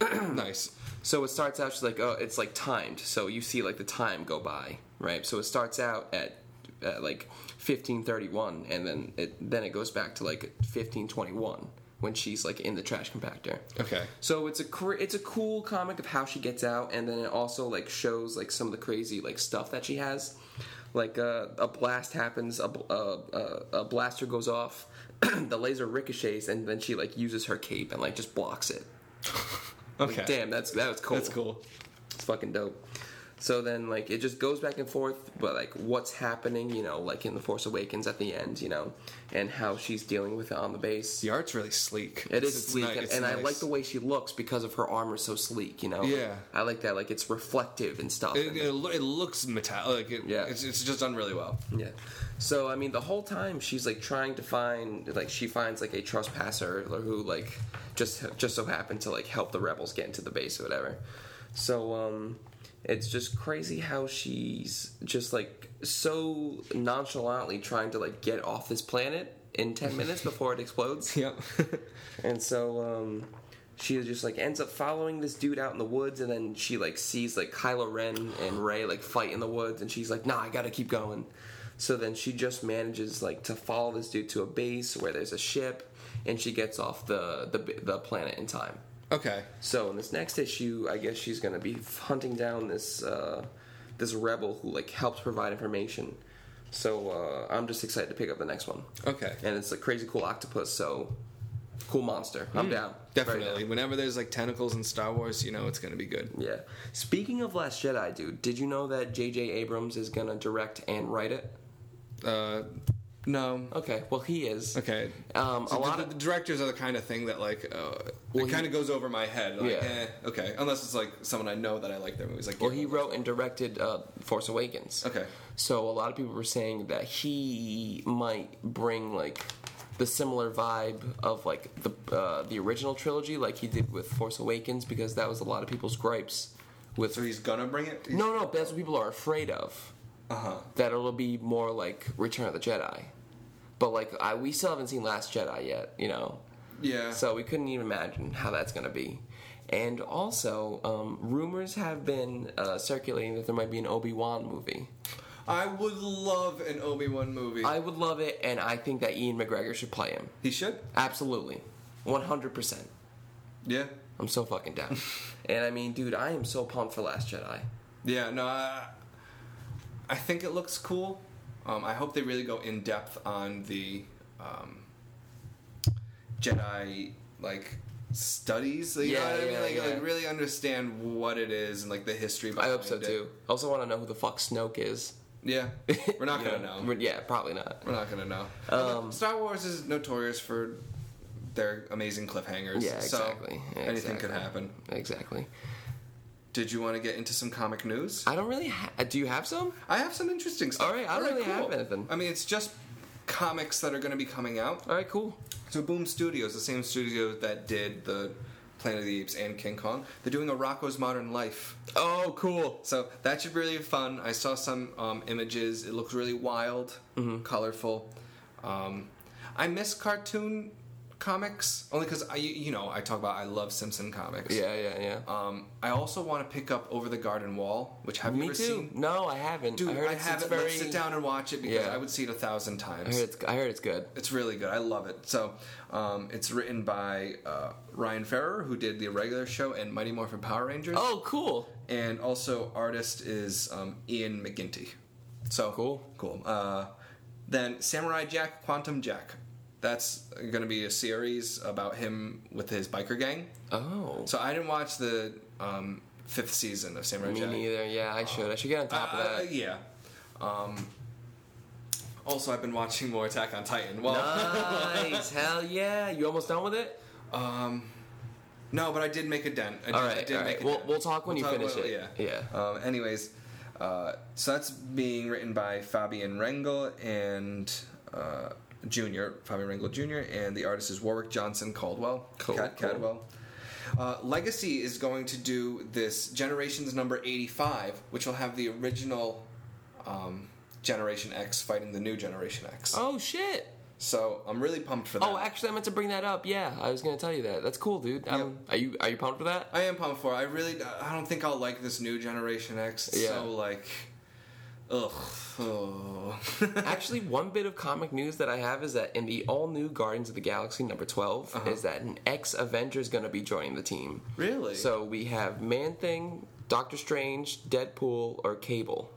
Speaker 1: nice.
Speaker 2: So it starts out she's like, oh, it's like timed. So you see like the time go by, right? So it starts out at, at like 1531, and then it then it goes back to like 1521 when she's like in the trash compactor.
Speaker 1: Okay.
Speaker 2: So it's a it's a cool comic of how she gets out, and then it also like shows like some of the crazy like stuff that she has. Like uh, a blast happens, a, bl- uh, uh, a blaster goes off, the laser ricochets, and then she like uses her cape and like just blocks it.
Speaker 1: Okay.
Speaker 2: Like, damn, that's that was cool.
Speaker 1: That's cool.
Speaker 2: It's fucking dope. So then, like, it just goes back and forth, but like, what's happening, you know, like in the Force Awakens at the end, you know, and how she's dealing with it on the base.
Speaker 1: The art's really sleek.
Speaker 2: It is
Speaker 1: It's
Speaker 2: sleek, and, and I like the way she looks because of her armor so sleek, you know.
Speaker 1: Yeah.
Speaker 2: I like that. Like, it's reflective and stuff.
Speaker 1: It,
Speaker 2: and-
Speaker 1: it, it looks metallic. It,
Speaker 2: Yeah.
Speaker 1: It's, it's just done really well.
Speaker 2: Yeah. So I mean, the whole time she's like trying to find, like she finds like a trespasser who like just just so happened to like help the rebels get into the base or whatever. So um, it's just crazy how she's just like so nonchalantly trying to like get off this planet in ten minutes before it explodes.
Speaker 1: Yep.
Speaker 2: And so um, she just like ends up following this dude out in the woods, and then she like sees like Kylo Ren and Rey like fight in the woods, and she's like, "Nah, I gotta keep going." So then she just manages like to follow this dude to a base where there's a ship, and she gets off the the, the planet in time.
Speaker 1: Okay.
Speaker 2: So in this next issue, I guess she's gonna be hunting down this uh, this rebel who like helps provide information. So uh, I'm just excited to pick up the next one.
Speaker 1: Okay.
Speaker 2: And it's a crazy cool octopus, so cool monster. I'm down.
Speaker 1: Definitely.
Speaker 2: down.
Speaker 1: Whenever there's like tentacles in Star Wars, you know it's gonna be good.
Speaker 2: Yeah. Speaking of Last Jedi, dude, did you know that J.J. Abrams is gonna direct and write it?
Speaker 1: Uh, no.
Speaker 2: Okay. Well, he is.
Speaker 1: Okay.
Speaker 2: Um,
Speaker 1: So
Speaker 2: a lot
Speaker 1: the,
Speaker 2: of
Speaker 1: the directors are the kind of thing that like uh,
Speaker 2: Well,
Speaker 1: it kind of goes over my head. Like,
Speaker 2: Yeah.
Speaker 1: eh, okay. Unless it's like someone I know that I like their movies. Like
Speaker 2: well, he wrote and directed uh, Force Awakens.
Speaker 1: Okay.
Speaker 2: So a lot of people were saying that he might bring like the similar vibe of like the uh, the original trilogy, like he did with Force Awakens, because that was a lot of people's gripes. With
Speaker 1: So he's gonna bring it.
Speaker 2: no, no, that's what people are afraid of.
Speaker 1: Uh huh.
Speaker 2: That it'll be more like Return of the Jedi. But like I, we still haven't seen Last Jedi yet, you know.
Speaker 1: Yeah.
Speaker 2: So we couldn't even imagine how that's to be. And also, um, rumors have been uh, circulating that there might be an Obi Wan movie.
Speaker 1: I would love an Obi Wan movie.
Speaker 2: I would love it, and I think that Ewan McGregor should play him.
Speaker 1: he should.
Speaker 2: Absolutely, one hundred percent.
Speaker 1: Yeah.
Speaker 2: I'm so fucking down. and I mean, dude, I am so pumped for Last Jedi.
Speaker 1: Yeah. No. I, I think it looks cool. Um, I hope they really go in depth on the um, Jedi like studies. You know
Speaker 2: Yeah,
Speaker 1: what I mean?
Speaker 2: yeah,
Speaker 1: Like,
Speaker 2: yeah.
Speaker 1: like really understand what it is and like the history.
Speaker 2: I hope so
Speaker 1: it.
Speaker 2: too. I also, want to know who the fuck Snoke is.
Speaker 1: Yeah. We're not gonna know.
Speaker 2: We're- Yeah, probably not.
Speaker 1: We're not gonna know.
Speaker 2: Um,
Speaker 1: Star Wars is notorious for their amazing cliffhangers.
Speaker 2: Yeah,
Speaker 1: so
Speaker 2: exactly. Yeah,
Speaker 1: anything could happen.
Speaker 2: Exactly.
Speaker 1: Did you want to get into some comic news?
Speaker 2: I don't really. Ha- do you have some?
Speaker 1: I have some interesting stuff.
Speaker 2: All right, I don't really have anything.
Speaker 1: I mean, it's just comics that are going to be coming out.
Speaker 2: All right, cool.
Speaker 1: So Boom Studios, the same studio that did the Planet of the Apes and King Kong, they're doing a Rocko's Modern Life.
Speaker 2: Oh, cool.
Speaker 1: So that should be really fun. I saw some um, images. It looks really wild,
Speaker 2: Mm-hmm.
Speaker 1: colorful. Um, I miss cartoon comics only because I, you know, I talk about I love Simpson comics.
Speaker 2: Yeah, yeah, yeah.
Speaker 1: Um, I also want to pick up Over the Garden Wall, which have you ever
Speaker 2: too.
Speaker 1: seen?
Speaker 2: No, I haven't.
Speaker 1: Dude,
Speaker 2: I
Speaker 1: I,
Speaker 2: heard it's, it's
Speaker 1: haven't.
Speaker 2: very.
Speaker 1: Let's sit down and watch it because
Speaker 2: Yeah.
Speaker 1: I would see it a thousand
Speaker 2: I
Speaker 1: times.
Speaker 2: heard it's. I heard it's good.
Speaker 1: It's really good. I love it. So, um, it's written by uh, Ryan Ferrer, who did the regular show and Mighty Morphin Power Rangers.
Speaker 2: Oh, cool.
Speaker 1: And also, artist is um, Ian McGinty. So
Speaker 2: Cool.
Speaker 1: cool. Uh, then Samurai Jack, Quantum Jack. That's going to be a series about him with his biker gang.
Speaker 2: Oh.
Speaker 1: So I didn't watch the um, fifth season of Samurai
Speaker 2: Me
Speaker 1: Jack.
Speaker 2: neither. Yeah, I should. I should get on top of
Speaker 1: Uh,
Speaker 2: that.
Speaker 1: yeah. Um, also, I've been watching more Attack on Titan. Well,
Speaker 2: nice. Hell yeah. You almost done with it?
Speaker 1: um, no, but I did make a dent. I did,
Speaker 2: All
Speaker 1: I
Speaker 2: right.
Speaker 1: did
Speaker 2: All
Speaker 1: make
Speaker 2: right.
Speaker 1: a
Speaker 2: We'll,
Speaker 1: dent.
Speaker 2: we'll talk when
Speaker 1: We'll
Speaker 2: you
Speaker 1: talk
Speaker 2: finish it.
Speaker 1: Yeah. Um, anyways, uh, so that's being written by Fabian Rangel and uh, Jr. Fabian Rangel Jr. and the artist is Warwick Johnson Cadwell.
Speaker 2: Cool,
Speaker 1: Cat-
Speaker 2: cool.
Speaker 1: Cadwell. Uh, Legacy is going to do this Generations number 85, which will have the original um, Generation X fighting the new Generation X.
Speaker 2: Oh shit.
Speaker 1: So I'm really pumped for that.
Speaker 2: Oh, actually, I meant to bring that up. Yeah, I was gonna tell you that. That's cool, dude. Um, Are you Are you pumped for that?
Speaker 1: I am pumped for it. I really, I don't think I'll like this new Generation X. It's
Speaker 2: Yeah.
Speaker 1: so like, ugh. Oh.
Speaker 2: Actually, one bit of comic news that I have is that in the all new Guardians of the Galaxy number 12
Speaker 1: Uh-huh.
Speaker 2: is that an ex Avenger is going to be joining the team.
Speaker 1: really?
Speaker 2: So we have Man Thing, Doctor Strange, Deadpool, or Cable.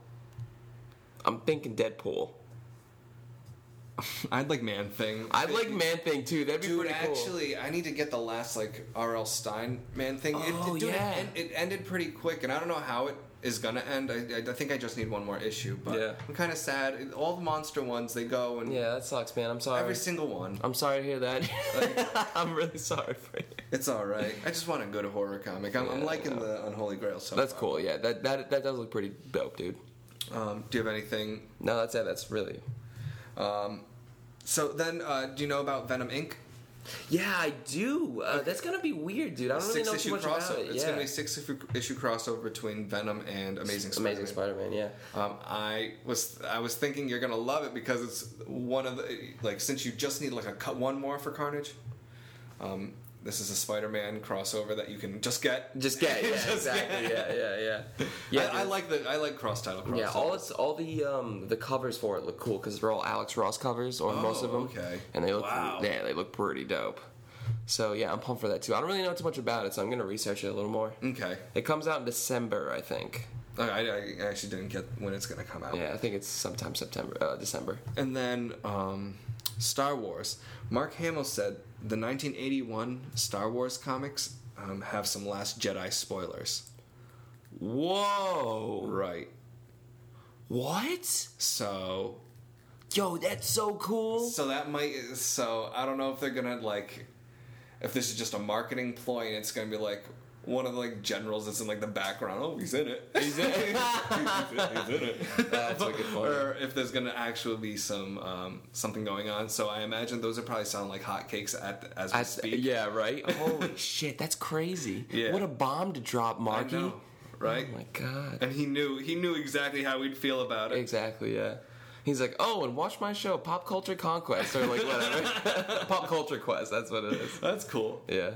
Speaker 2: I'm thinking Deadpool.
Speaker 1: I'd like Man Thing.
Speaker 2: I'd like Man Thing too. That'd be
Speaker 1: Dude,
Speaker 2: pretty cool.
Speaker 1: actually, I need to get the last like R.L. Stine Man Thing.
Speaker 2: Oh,
Speaker 1: it, dude,
Speaker 2: yeah.
Speaker 1: it, it ended pretty quick, and I don't know how it is gonna end. I, I think I just need one more issue, but
Speaker 2: Yeah.
Speaker 1: I'm kind of sad. All the monster ones, they go and
Speaker 2: yeah, that sucks, man. I'm sorry.
Speaker 1: every single one.
Speaker 2: I'm sorry to hear that. I'm really sorry for you.
Speaker 1: It's all right. I just want a good horror comic. I'm, I'm liking
Speaker 2: yeah.
Speaker 1: the Unholy Grail so
Speaker 2: That's
Speaker 1: far.
Speaker 2: cool. Yeah, that that that does look pretty dope, dude.
Speaker 1: Um, do you have anything
Speaker 2: No, that's it. That's really.
Speaker 1: Um, so then, uh, do you know about Venom Inc?
Speaker 2: Yeah, I do. Uh, That's gonna be weird, dude. I don't really know too much
Speaker 1: crossover.
Speaker 2: about it.
Speaker 1: It's
Speaker 2: yeah.
Speaker 1: gonna be a six issue, issue crossover between Venom and Amazing Spider-Man.
Speaker 2: Amazing Spider-Man. Yeah.
Speaker 1: Um, I was I was thinking you're gonna love it because it's one of the like since you just need like a cut one more for Carnage. Um, this is a Spider-Man crossover that you can just get.
Speaker 2: Just get yeah,
Speaker 1: Just
Speaker 2: exactly.
Speaker 1: get.
Speaker 2: Yeah, yeah, yeah.
Speaker 1: Yeah, I, I like the I like cross title.
Speaker 2: Yeah, all it's all the um the covers for it look cool because they're all Alex Ross covers or most of
Speaker 1: Oh,
Speaker 2: them.
Speaker 1: okay.
Speaker 2: And they look
Speaker 1: Wow.
Speaker 2: yeah they look pretty dope. So yeah, I'm pumped for that too. I don't really know too much about it, so I'm gonna research it a little more.
Speaker 1: Okay.
Speaker 2: It comes out in December, I think.
Speaker 1: I, I, I actually didn't get when it's gonna come out.
Speaker 2: Yeah, I think it's sometime September, uh, December.
Speaker 1: And then um, Star Wars. Mark Hamill said the 1981 Star Wars comics um, have some Last Jedi spoilers.
Speaker 2: Whoa!
Speaker 1: Right.
Speaker 2: What?
Speaker 1: So
Speaker 2: Yo, that's so cool.
Speaker 1: so that might so I don't know if they're gonna like if this is just a marketing ploy and it's gonna be like one of the like generals that's in like the background. Oh, he's in it.
Speaker 2: He's in it.
Speaker 1: he's in it.
Speaker 2: That's wicked funny.
Speaker 1: or if there's gonna actually be some um, something going on. So I imagine those are probably sound like hotcakes at the, as we
Speaker 2: I-
Speaker 1: speak.
Speaker 2: yeah, right. Holy shit, that's crazy.
Speaker 1: Yeah.
Speaker 2: What a bomb to drop,
Speaker 1: I
Speaker 2: Marky.
Speaker 1: know, right?
Speaker 2: Oh my god.
Speaker 1: and he knew he knew exactly how we'd feel about it.
Speaker 2: Exactly, yeah. He's like, oh, and watch my show, Pop Culture Conquest, or like whatever. Pop Culture Quest, that's what it is.
Speaker 1: That's cool.
Speaker 2: Yeah.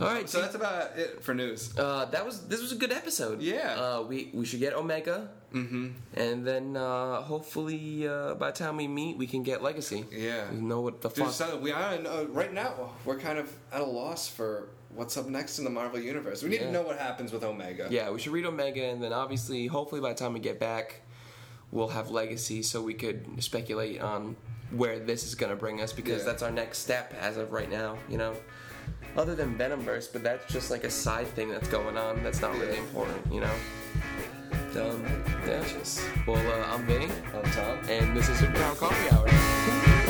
Speaker 2: All right,
Speaker 1: So that's about it for news.
Speaker 2: uh, that was this was a good episode.
Speaker 1: Yeah.
Speaker 2: Uh, we we should get Omega,
Speaker 1: Mm-hmm.
Speaker 2: and then uh, hopefully uh, by the time we meet, we can get Legacy.
Speaker 1: Yeah.
Speaker 2: We know what the
Speaker 1: Dude,
Speaker 2: fuck.
Speaker 1: so we are uh, right now. We're kind of at a loss for what's up next in the Marvel universe. We need
Speaker 2: Yeah.
Speaker 1: to know what happens with Omega.
Speaker 2: Yeah, we should read Omega, and then obviously, hopefully, by the time we get back, we'll have Legacy, so we could speculate on where this is going to bring us because
Speaker 1: Yeah.
Speaker 2: that's our next step as of right now. You know, other than Venomverse, but that's just like a side thing that's going on. That's not really important. You know. Um, yeah. Well, uh, I'm Vinny,
Speaker 1: On top.
Speaker 2: and this is Superpower Coffee Hour.